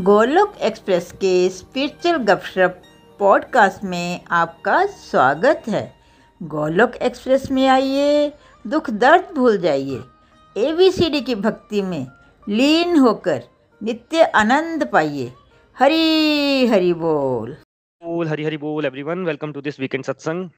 Golok express के spiritual गपशप podcast में आपका स्वागत है। गोलोक एक्सप्रेस में आइए, दुख दर्द भूल जाइए। एबीसीडी की भक्ति में लीन होकर नित्य आनंद पाइए। हरी, हरि बोल। बोल, हरि हरि बोल everyone welcome to this weekend सत्संग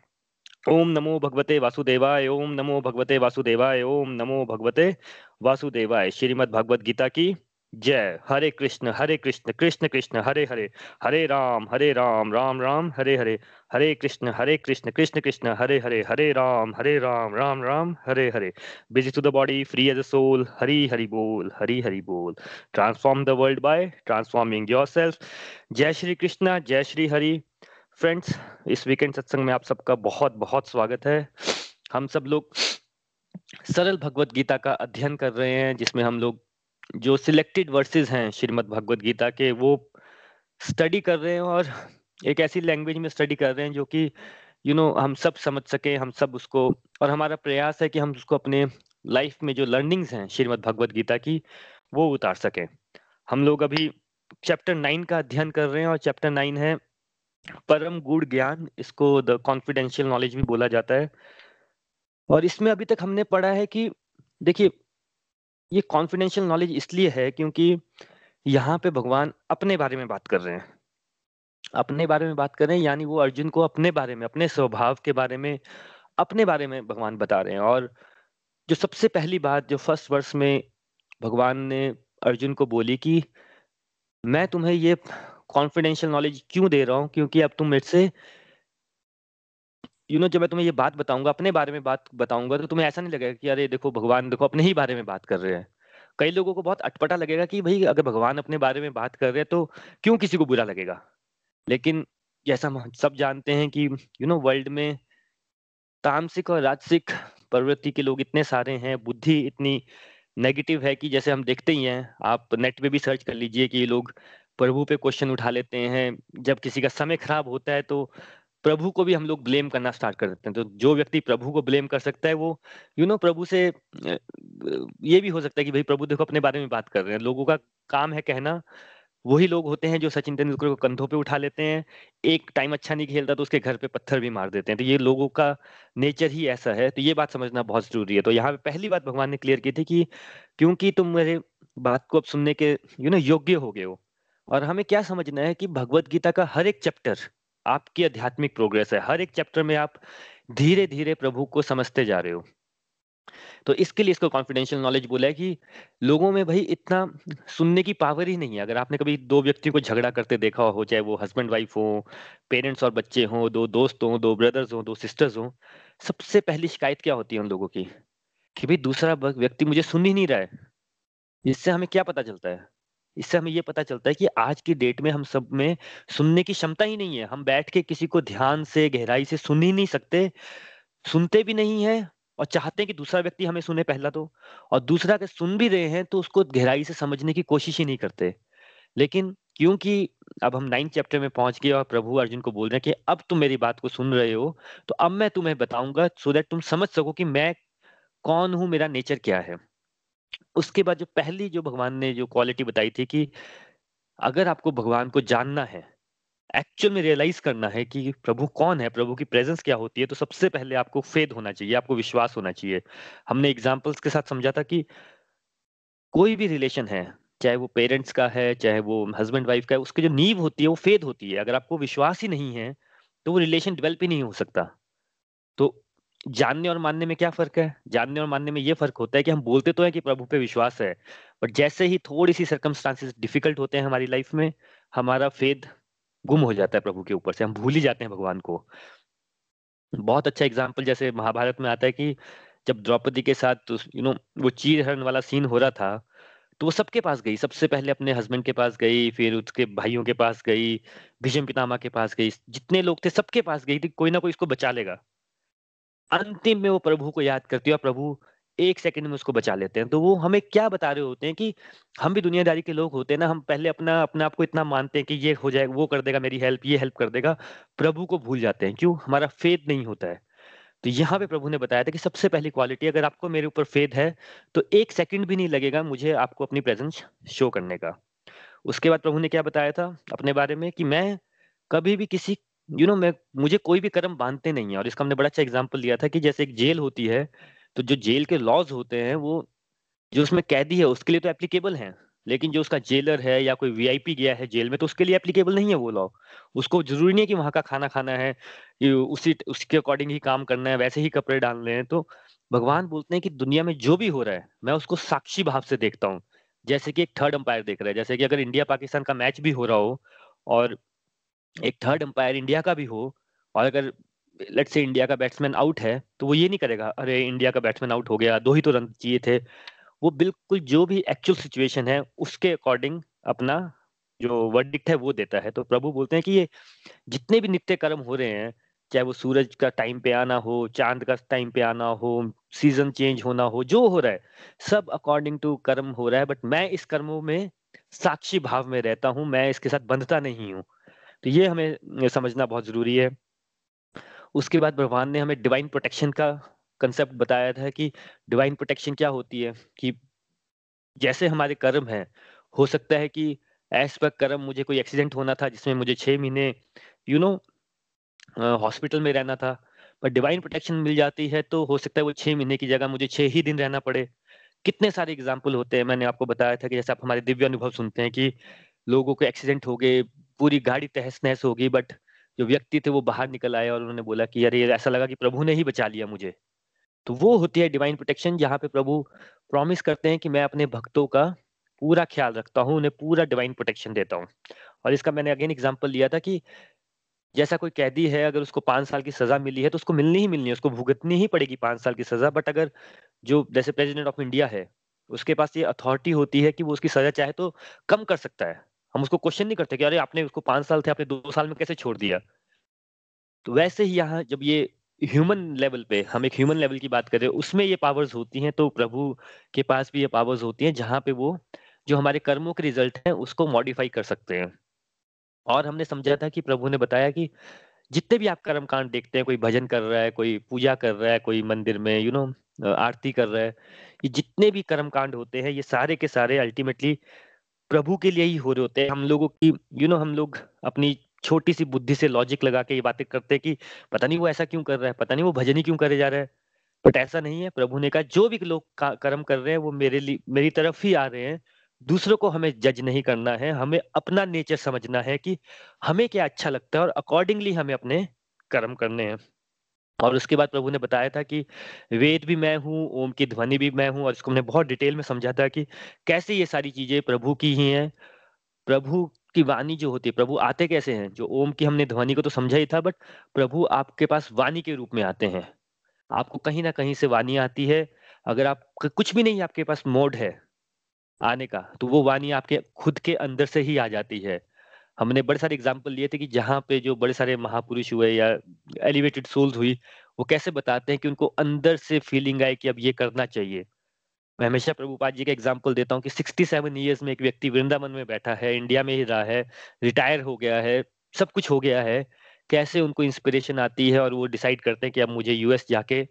ओम नमो भगवते वासुदेवाय, ओम नमो भगवते वासुदेवाय, ओम नमो भगवते वासुदेवाय। श्रीमद् भगवत गीता की जय। Hare Krishna Hare Krishna Krishna Krishna, Hare Hare. Hare Ram Hare Ram Ram Ram, Hare Hare. Hare Krishna Hare Krishna Krishna Krishna, Hare Hare. Hare Ram Hare Ram Ram Ram, Hare Hare. Busy to the body free as a soul Hari Hari बोल, हरी हरि बोल। Transform the world by transforming yourself जय श्री कृष्णा, जय Shri Hari. Friends इस weekend सत्संग में आप सबका बहुत बहुत स्वागत है। हम सब लोग सरल भगवत गीता का अध्ययन कर रहे हैं, जिसमें हम लोग जो सिलेक्टेड वर्सेस हैं श्रीमद् भगवत गीता के, वो स्टडी कर रहे हैं और एक ऐसी लैंग्वेज में स्टडी कर रहे हैं जो कि यू नो हम सब समझ सके, हम सब उसको, और हमारा प्रयास है कि हम उसको अपने लाइफ में जो लर्निंग्स हैं श्रीमद् भगवत गीता की, वो उतार सकें। हम लोग अभी चैप्टर नाइन का अध्ययन कर रहे हैं और चैप्टर नाइन है, परम गुड़ ज्ञान, इसको द कॉन्फिडेंशियल नॉलेज भी बोला जाता है। और इसमें अभी तक हमने पढ़ा है कि, देखिए ये कॉन्फिडेंशियल नॉलेज इसलिए है क्योंकि यहाँ पे भगवान अपने बारे में बात कर रहे हैं। अपने बारे में बात कर रहे हैं, यानी वो अर्जुन को अपने बारे में, अपने स्वभाव के बारे में, अपने बारे में भगवान बता रहे हैं। और जो सबसे पहली बात जो फ़र्स्ट वर्ष में भगवान ने अर्जुन को बोली कि, मैं तुम्हें ये कॉन्फिडेंशियल नॉलेज क्यों दे रहा हूँ? क्योंकि अब तुम मेरे से यू नो जब मैं तुम्हें ये बात बताऊँगा, अपने बारे में बात बताऊँगा तो तुम्हें ऐसा नहीं लगेगा कि अरे, देखो, भगवान देखो, अपने ही बारे में बात कर रहे हैं। कई लोगों को बहुत अटपटा लगेगा कि भाई, अगर भगवान अपने बारे में बात कर रहे हैं तो क्यों किसी को बुरा लगेगा? लेकिन जैसा हम सब जानते हैं कि यू नो वर्ल्ड में तामसिक और राजसिक प्रवृत्ति के लोग इतने सारे हैं, बुद्धि इतनी नेगेटिव है कि जैसे हम देखते ही हैं, आप नेट पे भी सर्च कर लीजिए कि ये लोग प्रभु पे क्वेश्चन उठा लेते हैं। जब किसी का समय खराब होता है तो प्रभु को भी हम लोग ब्लेम करना स्टार्ट कर देते हैं। तो जो व्यक्ति प्रभु को ब्लेम कर सकता है वो यू you नो know, प्रभु से ये भी हो सकता है कि भाई प्रभु देखो अपने बारे में बात कर रहे हैं। लोगों का काम है कहना वही लोग होते हैं जो सचिन तेंदुलकर को कंधों पे उठा लेते हैं एक टाइम अच्छा नहीं खेलता तो उसके घर पे पत्थर भी मार देते हैं। तो ये लोगों का नेचर ही ऐसा है। तो ये बात समझना बहुत ज़रूरी है। तो यहाँ पे पहली बात भगवान ने क्लियर की थी कि क्योंकि तुम मेरे बात को अब सुनने के यू नो योग्य हो गए हो और हमें क्या समझना है कि भगवत गीता का हर एक चैप्टर आपकी आध्यात्मिक प्रोग्रेस है। हर एक चैप्टर में आप धीरे धीरे प्रभु को समझते जा रहे हो। तो इसके लिए इसको कॉन्फिडेंशियल नॉलेज बोला है कि लोगों में भाई इतना सुनने की पावर ही नहीं है। अगर आपने कभी दो व्यक्तियों को झगड़ा करते देखा हो, चाहे वो हस्बैंड वाइफ हो पेरेंट्स और बच्चे हों, दो दोस्त हों, दो ब्रदर्स हों, दो सिस्टर्स हों, सबसे पहली शिकायत क्या होती है उन लोगों की? कि भाई दूसरा व्यक्ति मुझे सुन ही नहीं रहा है। इससे हमें क्या पता चलता है? इससे हमें ये पता चलता है कि आज की डेट में हम सब में सुनने की क्षमता ही नहीं है। हम बैठ के किसी को ध्यान से, गहराई से सुन ही नहीं सकते। सुनते भी नहीं है और चाहते हैं कि दूसरा व्यक्ति हमें सुने पहला तो। और दूसरा अगर सुन भी रहे हैं तो उसको गहराई से समझने की कोशिश ही नहीं करते। लेकिन क्योंकि अब हम नाइन्थ चैप्टर में पहुँच गए और प्रभु अर्जुन को बोल रहे हैं कि अब तुम मेरी बात को सुन रहे हो तो अब मैं तुम्हें बताऊँगा सो दैट तुम समझ सको कि मैं कौन हूँ, मेरा नेचर क्या है। उसके बाद जो पहली जो भगवान ने जो क्वालिटी बताई थी कि अगर आपको भगवान को जानना है एक्चुअल में रियलाइज़ करना है कि प्रभु कौन है, प्रभु की प्रेजेंस क्या होती है तो सबसे पहले आपको फेद होना चाहिए, आपको विश्वास होना चाहिए। हमने एग्जाम्पल्स के साथ समझा था कि कोई भी रिलेशन है, चाहे वो पेरेंट्स का है, चाहे वो हस्बैंड वाइफ का है, उसकी जो नींव होती है, वो फेद होती है। अगर आपको विश्वास ही नहीं है तो वो रिलेशन डेवलप ही नहीं हो सकता। तो जानने और मानने में क्या फ़र्क है? जानने और मानने में ये फ़र्क होता है कि हम बोलते तो हैं कि प्रभु पे विश्वास है बट जैसे ही थोड़ी सी सर्कमस्टांसेस डिफ़िकल्ट होते हैं हमारी लाइफ में, हमारा फेद गुम हो जाता है प्रभु के ऊपर से, हम भूल ही जाते हैं भगवान को। बहुत अच्छा एग्ज़ाम्पल जैसे महाभारत में आता है कि जब द्रौपदी के साथ यू नो वो चीर हरण वाला सीन हो रहा था तो वो सबके पास गई, सबसे पहले अपने हस्बैंड के पास गई, फिर उसके भाइयों के पास गई, भीष्म पितामा के पास गई, जितने लोग थे सबके पास गई थी, कोई ना कोई इसको बचा लेगा। अंतिम में वो प्रभु को याद करती है और प्रभु एक सेकंड में उसको बचा लेते हैं। तो वो हमें क्या बता रहे होते हैं कि हम भी दुनियादारी के लोग होते हैं ना, हम पहले अपना, अपने आप को इतना मानते हैं कि ये हो जाएगा वो कर देगा, मेरी हेल्प, ये हेल्प कर देगा। प्रभु को भूल जाते हैं, क्यों? हमारा फेद नहीं होता है। तो यहाँ पे प्रभु ने बताया था कि सबसे पहली क्वालिटी अगर आपको मेरे ऊपर फेद है तो एक सेकंड भी नहीं लगेगा मुझे आपको अपनी प्रेजेंस शो करने का। उसके बाद प्रभु ने क्या बताया था अपने बारे में कि मैं कभी भी किसी यू नो मैं, मुझे कोई भी कर्म बांधते नहीं है और इसका हमने बड़ा अच्छा एग्ज़ाम्पल लिया था कि जैसे एक जेल होती है तो जो जेल के लॉज होते हैं, वो, जो उसमें कैदी है, उसके लिए तो एप्लीकेबल है, लेकिन जो उसका जेलर है या कोई वीआईपी गया है जेल में तो उसके लिए एप्लीकेबल नहीं है वो लॉ उसको ज़रूरी नहीं है कि वहाँ का खाना खाना है उसी, उसके अकॉर्डिंग ही काम करना है, वैसे ही कपड़े डालने हैं तो भगवान बोलते हैं कि दुनिया में जो भी हो रहा है, मैं उसको साक्षी भाव से देखता हूँ। जैसे कि एक थर्ड अंपायर देख रहा है, जैसे कि अगर इंडिया पाकिस्तान का मैच भी हो रहा हो, और एक थर्ड अंपायर इंडिया का भी हो, और अगर लेट से इंडिया का बैट्समैन आउट है तो वो ये नहीं करेगा, अरे इंडिया का बैट्समैन आउट हो गया, दो ही तो रन चाहिए थे। वो बिल्कुल जो भी एक्चुअल सिचुएशन है, उसके अकॉर्डिंग अपना जो वर्डिक्ट है वो देता है। तो प्रभु बोलते हैं कि ये जितने भी नित्य कर्म हो रहे हैं, चाहे वो सूरज का टाइम पे आना हो, चाँद का टाइम पे आना हो सीज़न चेंज होना हो, जो हो रहा है, सब अकॉर्डिंग टू कर्म हो रहा है। बट मैं इस कर्मों में साक्षी भाव में रहता हूँ, मैं इसके साथ बंधता नहीं हूँ। तो ये हमें समझना बहुत ज़रूरी है। उसके बाद भगवान ने हमें डिवाइन प्रोटेक्शन का कंसेप्ट बताया था कि डिवाइन प्रोटेक्शन क्या होती है, कि जैसे हमारे कर्म है, हो सकता है कि एज पर कर्म मुझे कोई एक्सीडेंट होना था जिसमें मुझे छह महीने यू नो हॉस्पिटल में रहना था, पर डिवाइन प्रोटेक्शन मिल जाती है तो हो सकता है वो छह महीने की जगह मुझे छह ही दिन रहना पड़े। कितने सारे एग्ज़ाम्पल होते हैं, मैंने आपको बताया था कि जैसे आप हमारे दिव्य अनुभव सुनते हैं कि लोगों को एक्सीडेंट हो गए पूरी गाड़ी तहस नहस होगी बट जो व्यक्ति थे वो बाहर निकल आए और उन्होंने बोला कि यार ये ऐसा लगा कि प्रभु ने ही बचा लिया मुझे। तो वो होती है डिवाइन प्रोटेक्शन जहाँ पे प्रभु प्रॉमिस करते हैं कि मैं अपने भक्तों का पूरा ख्याल रखता हूँ, उन्हें पूरा डिवाइन प्रोटेक्शन देता हूँ। और इसका मैंने अगेन एग्ज़ाम्पल लिया था कि जैसा कोई कैदी है, अगर उसको पाँच साल की सजा मिली है तो उसको मिलनी ही मिलनी है, उसको भुगतनी ही पड़ेगी पाँच साल की सजा। बट अगर जो जैसे प्रेसिडेंट ऑफ़ इंडिया है, उसके पास ये अथॉरिटी होती है कि वो उसकी सजा चाहे तो कम कर सकता है। हम उसको क्वेश्चन नहीं करते कि अरे आपने उसको पाँच साल थे, आपने दो साल में कैसे छोड़ दिया? तो वैसे ही यहाँ जब ये ह्यूमन लेवल पे हम एक ह्यूमन लेवल की बात करें, उसमें ये पावर्स होती हैं तो प्रभु के पास भी ये पावर्स होती हैं, जहाँ पे वो जो हमारे कर्मों के रिज़ल्ट हैं, उसको मॉडिफाई कर सकते हैं। और हमने समझा था कि प्रभु ने बताया कि जितने भी आप कर्म कांड देखते हैं, कोई भजन कर रहा है, कोई पूजा कर रहा है, कोई मंदिर में यू नो आरती कर रहा है, ये जितने भी कर्म कांड होते हैं, ये सारे के सारे अल्टीमेटली प्रभु के लिए ही हो रहे होते हैं। हम लोगों की यू you नो know, हम लोग अपनी छोटी सी बुद्धि से लॉजिक लगा के ये बातें करते हैं कि पता नहीं वो ऐसा क्यों कर रहा है पता नहीं वो भजन ही क्यों करे जा रहा है। बट ऐसा नहीं है। प्रभु ने कहा जो भी लोग कर्म कर रहे हैं वो मेरे लिए मेरी तरफ़ ही आ रहे हैं। दूसरों को हमें जज नहीं करना है। हमें अपना नेचर समझना है कि हमें क्या अच्छा लगता है और अकॉर्डिंगली हमें अपने कर्म करने हैं। और उसके बाद प्रभु ने बताया था कि वेद भी मैं हूँ, ओम की ध्वनि भी मैं हूँ और इसको हमने बहुत डिटेल में समझा था कि कैसे ये सारी चीज़ें प्रभु की ही हैं। प्रभु की वाणी जो होती है, प्रभु आते कैसे हैं? जो ओम की हमने ध्वनि को तो समझा ही था बट प्रभु आपके पास वाणी के रूप में आते हैं। आपको कहीं ना कहीं से वाणी आती है। अगर आप कुछ भी नहीं आपके पास मोड है आने का तो वो वाणी आपके खुद के अंदर से ही आ जाती है। हमने बड़े सारे एग्ज़ाम्पल लिए थे कि जहाँ पे जो बड़े सारे महापुरुष हुए या एलिवेटेड सोल्स हुई, वो कैसे बताते हैं कि उनको अंदर से फीलिंग आए कि अब ये करना चाहिए। मैं हमेशा प्रभुपाद जी का एग्ज़ाम्पल देता हूँ कि 67 ईयर्स में एक व्यक्ति वृंदावन में बैठा है इंडिया में ही रहा है रिटायर हो गया है, सब कुछ हो गया है, कैसे उनको इंस्पिरेशन आती है और वो डिसाइड करते हैं कि अब मुझे यूएस जाके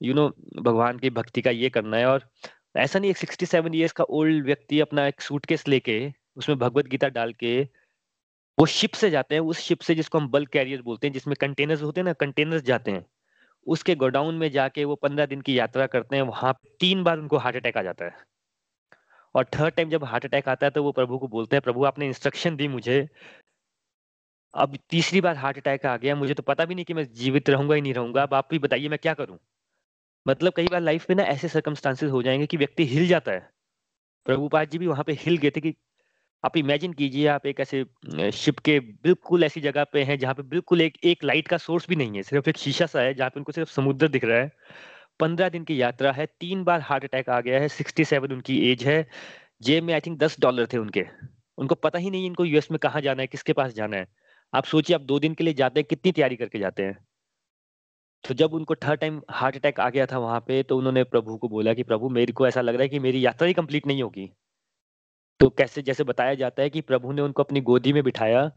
यू नो भगवान की भक्ति का ये करना है। और ऐसा नहीं, एक सिक्सटी सेवन ईयर्स का ओल्ड व्यक्ति अपना एक सूटकेस लेके, उसमें भगवत गीता डाल के वो शिप से जाते हैं, उस शिप से जिसको हम बल्क कैरियर बोलते हैं, जिसमें कंटेनर्स होते हैं ना कंटेनर्स जाते हैं। उसके गोडाउन में जाके वो पंद्रह दिन की यात्रा करते हैं, वहाँ तीन बार उनको हार्ट अटैक आ जाता है। और थर्ड टाइम जब हार्ट अटैक आता है तो वो प्रभु को बोलते हैं, प्रभु, आपने इंस्ट्रक्शन दी मुझे। अब तीसरी बार हार्ट अटैक आ गया, मुझे तो पता भी नहीं कि मैं जीवित रहूँगा ही नहीं रहूँगा। अब आप भी बताइए, मैं क्या करूँ? मतलब कई बार लाइफ में ना ऐसे सर्कमस्टांसेस हो जाएँगे कि व्यक्ति हिल जाता है। प्रभुपाद जी भी वहाँ पे हिल गए थे कि आप इमेजिन कीजिए, आप एक ऐसे शिप के बिल्कुल ऐसी जगह पे हैं, जहाँ पे बिल्कुल एक एक लाइट का सोर्स भी नहीं है, सिर्फ़ एक शीशा सा है, जहाँ पे उनको सिर्फ़ समुद्र दिख रहा है। पंद्रह दिन की यात्रा है, तीन बार हार्ट अटैक आ गया है सिक्सटी सेवन उनकी एज है, जेब में आई थिंक दस डॉलर थे उनके। उनको पता ही नहीं इनको यूएस में कहाँ जाना है, किसके पास जाना है। आप सोचिए, आप दो दिन के लिए जाते हैं, कितनी तैयारी करके जाते हैं। तो जब उनको थर्ड टाइम हार्ट अटैक आ गया था वहाँ पे तो उन्होंने प्रभु को बोला कि, प्रभु, मेरे को ऐसा लग रहा है कि मेरी यात्रा ही कंप्लीट नहीं होगी। तो कैसे, जैसे बताया जाता है कि प्रभु ने उनको अपनी गोदी में बिठाया,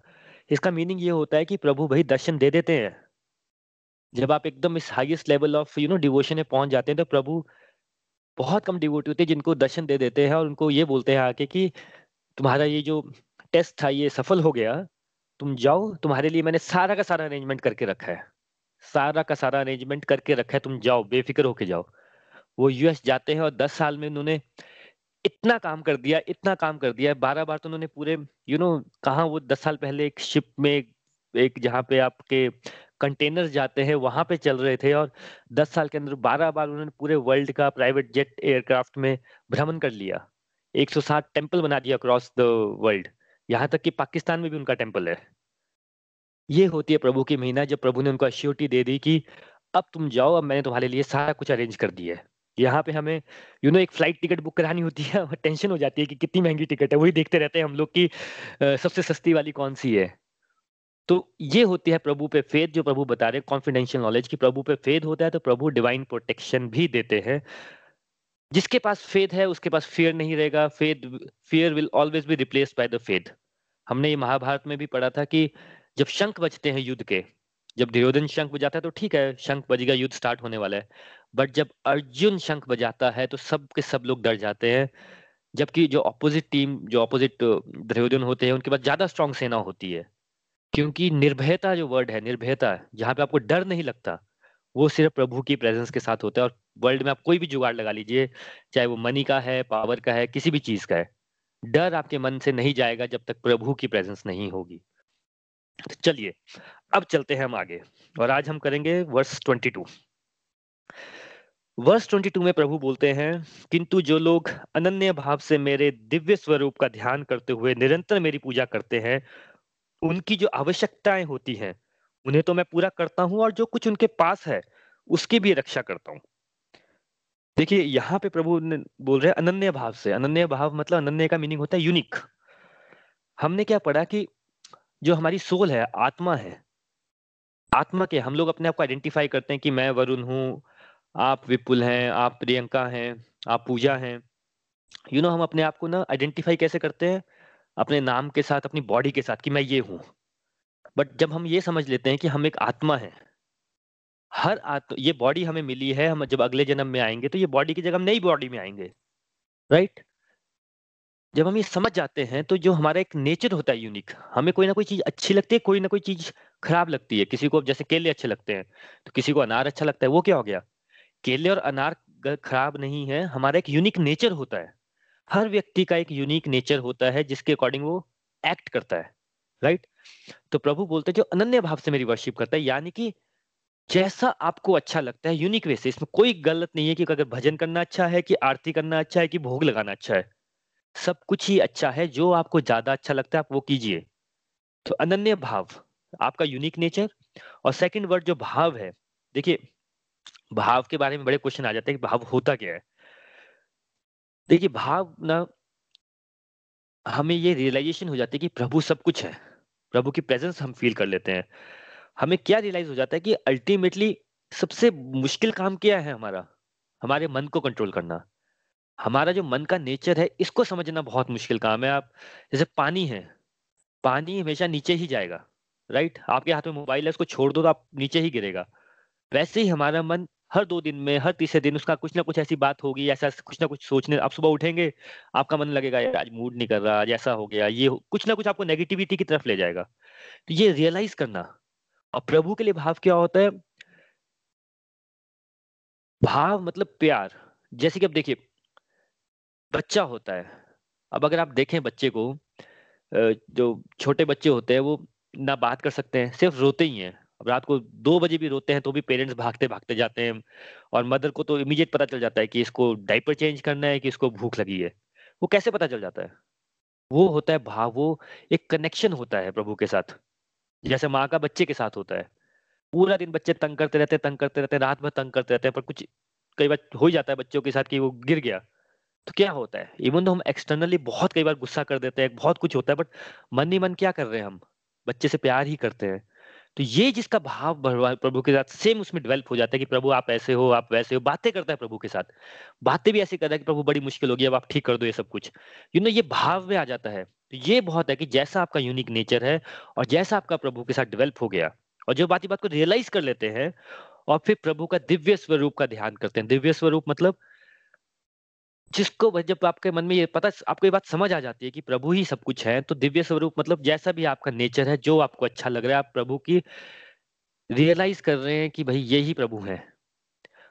इसका मीनिंग ये होता है कि प्रभु भाई दर्शन दे देते हैं। जब आप एकदम इस highest level of you know devotion में पहुँच जाते हैं तो प्रभु बहुत कम डिवोटी होते हैं जिनको दर्शन दे देते हैं और उनको ये बोलते हैं आके कि तुम्हारा ये जो टेस्ट था, ये सफल हो गया, तुम जाओ, तुम्हारे लिए मैंने सारा का सारा अरेंजमेंट करके रखा है। सारा का सारा अरेंजमेंट करके रखा है, तुम जाओ, बेफिक्र होके जाओ। वो यूएस जाते हैं और दस साल में उन्होंने इतना काम कर दिया, इतना काम कर दिया। बारह बार तो उन्होंने पूरे यू नो कहा वो दस साल पहले एक शिप में, एक जहाँ पे आपके कंटेनर्स जाते हैं, वहाँ पे चल रहे थे और दस साल के अंदर बारह बार उन्होंने पूरे वर्ल्ड का प्राइवेट जेट एयरक्राफ्ट में भ्रमण कर लिया। 160 टेंपल बना दिया अक्रॉस द वर्ल्ड यहाँ तक कि पाकिस्तान में भी उनका टेंपल है। ये होती है प्रभु की महीना जब प्रभु ने उनको अश्योरिटी दे दी कि, अब तुम जाओ, अब मैंने तुम्हारे लिए सारा कुछ अरेंज कर दिया है। यहाँ पे हमें यू नो एक फ़्लाइट टिकट बुक करानी होती है, टेंशन हो जाती है कि कितनी महँगी टिकट है, वही देखते रहते हैं हम लोग की सबसे सस्ती वाली कौन सी है। तो ये होती है प्रभु पे फेद जो प्रभु बता रहे कॉन्फिडेंशियल नॉलेज की प्रभु पे फेद होता है तो प्रभु डिवाइन प्रोटेक्शन भी देते हैं। जिसके पास फेद है, उसके पास फियर नहीं रहेगा faith fear will always be replace by the faith हमने ये महाभारत में भी पढ़ा था कि जब शंख बजते हैं युद्ध के, जब दुर्योधन शंख बजाता है तो ठीक है, शंख बजेगा युद्ध स्टार्ट होने वाला है। बट जब अर्जुन शंख बजाता है तो सब के सब लोग डर जाते हैं। जबकि जो अपोजिट टीम जो अपोजिट दुर्योधन होते हैं, उनके पास ज़्यादा स्ट्रॉन्ग सेना होती है। क्योंकि निर्भयता जो वर्ड है, निर्भयता, जहाँ पे आपको डर नहीं लगता, वो सिर्फ़ प्रभु की प्रेजेंस के साथ होता है। और वर्ल्ड में आप कोई भी जुगाड़ लगा लीजिए, चाहे वो मनी का है पावर का है, किसी भी चीज़ का है, डर आपके मन से नहीं जाएगा जब तक प्रभु की प्रेजेंस नहीं होगी। तो चलिए, अब चलते हैं हम आगे, और आज हम करेंगे वर्ष 22 वर्ष 22 में प्रभु बोलते हैं, किंतु जो लोग अनन्य भाव से मेरे दिव्य स्वरूप का ध्यान करते हुए निरंतर मेरी पूजा करते हैं, उनकी जो आवश्यकताएँ होती हैं, उन्हें तो मैं पूरा करता हूँ और जो कुछ उनके पास है, उसकी भी रक्षा करता हूँ। देखिए, यहाँ पे प्रभु बोल रहे हैं अनन्य भाव से। अनन्य भाव मतलब अनन्य का मीनिंग होता है यूनिक हमने क्या पढ़ा कि जो हमारी सोल है, आत्मा है, आत्मा के हम लोग अपने आप को आइडेंटिफाई करते हैं कि मैं वरुण हूँ आप विपुल हैं, आप प्रियंका हैं, आप पूजा हैं। यू नो हम अपने आप को ना आइडेंटिफाई कैसे करते हैं? अपने नाम के साथ, अपनी बॉडी के साथ कि मैं ये हूँ। बट जब हम ये समझ लेते हैं कि हम एक आत्मा है, हर आत्मा ये बॉडी हमें मिली है, हम जब अगले जन्म में आएँगे तो ये बॉडी की जगह हम नई बॉडी में आएँगे। राइट जब हम ये समझ जाते हैं तो जो हमारा एक नेचर होता है यूनिक हमें कोई ना कोई चीज़ अच्छी लगती है, कोई ना कोई चीज़ खराब लगती है। किसी को जैसे केले अच्छे लगते हैं तो किसी को अनार अच्छा लगता है, वो क्या हो गया? केले और अनार खराब नहीं है, हमारा एक यूनिक नेचर होता है। हर व्यक्ति का एक यूनिक नेचर होता है, जिसके अकॉर्डिंग वो एक्ट करता है राइट तो प्रभु बोलते हैं जो अनन्य भाव से मेरी वर्शिप करता है, यानी कि जैसा आपको अच्छा लगता है यूनिक वे से। इसमें कोई गलत नहीं है कि अगर भजन करना अच्छा है, कि आरती करना अच्छा है, कि भोग लगाना अच्छा है। सब कुछ ही अच्छा है, जो आपको ज़्यादा अच्छा लगता है, आप वो कीजिए। तो अनन्य भाव, आपका यूनिक नेचर और सेकंड वर्ड जो भाव है, देखिए भाव के बारे में बड़े क्वेश्चन आ जाते हैं कि भाव होता क्या है। देखिए, भाव ना, हमें ये रियलाइजेशन हो जाती है कि प्रभु सब कुछ है। प्रभु की प्रेजेंस हम फील कर लेते हैं। हमें क्या रियलाइज़ हो जाता है कि अल्टीमेटली सबसे मुश्किल काम क्या है हमारा? हमारे मन को कंट्रोल करना। हमारा जो मन का नेचर है, इसको समझना बहुत मुश्किल काम है। आप, जैसे पानी है, पानी हमेशा नीचे ही जाएगा राइट आपके हाथ में मोबाइल है, उसको छोड़ दो तो आप नीचे ही गिरेगा। वैसे ही हमारा मन हर दो दिन में, हर तीसरे दिन उसका कुछ ना कुछ ऐसी बात होगी, ऐसा कुछ ना कुछ सोचने, आप सुबह उठेंगे, आपका मन लगेगा, यार, आज मूड नहीं कर रहा, आज ऐसा हो गया। ये कुछ ना कुछ आपको नेगेटिविटी की तरफ़ ले जाएगा। तो ये रियलाइज़ करना, और प्रभु के लिए भाव क्या होता है? भाव मतलब प्यार। जैसे कि अब देखिए, बच्चा होता है। अब अगर आप देखें बच्चे को जो छोटे बच्चे होते हैं, वो ना बात कर सकते हैं, सिर्फ़ रोते ही हैं। अब रात को दो बजे भी रोते हैं तो भी पेरेंट्स भागते भागते जाते हैं और मदर को तो इमीडिएट पता चल जाता है कि इसको डाइपर चेंज करना है, कि इसको भूख लगी है। वो कैसे पता चल जाता है? वो होता है भाव, वो एक कनेक्शन होता है प्रभु के साथ। जैसे माँ का बच्चे के साथ होता है। पूरा दिन बच्चे तंग करते रहते हैं, तंग करते रहते हैं, रात भर तंग करते रहते हैं, पर कुछ कई बार हो ही जाता है बच्चों के साथ कि वो गिर गया। तो क्या होता है? इवन तो हम एक्सटर्नली बहुत कई बार गुस्सा कर देते हैं, बहुत कुछ होता है बट मन ही मन क्या कर रहे हैं हम? बच्चे से प्यार ही करते हैं। तो ये जिसका भाव प्रभु के साथ सेम उसमें डेवलप हो जाता है कि प्रभु आप ऐसे हो, आप वैसे हो, बातें करता है प्रभु के साथ। बातें भी ऐसी करता है कि प्रभु बड़ी मुश्किल होगी, अब आप ठीक कर दो ये सब कुछ। यू नो ये भाव में आ जाता है। तो ये बहुत है कि जैसा आपका यूनिक नेचर है और जैसा आपका प्रभु के साथ डेवलप हो गया और जो बात बात को रियलाइज़ कर लेते हैं और फिर प्रभु का दिव्य स्वरूप का ध्यान करते हैं। दिव्य स्वरूप मतलब जिसको जब आपके मन में ये पता आपको ये बात समझ आ जाती है कि प्रभु ही सब कुछ है, तो दिव्य स्वरूप मतलब जैसा भी आपका नेचर है, जो आपको अच्छा लग रहा है, आप प्रभु की रियलाइज़ कर रहे हैं कि भाई ये ही प्रभु हैं।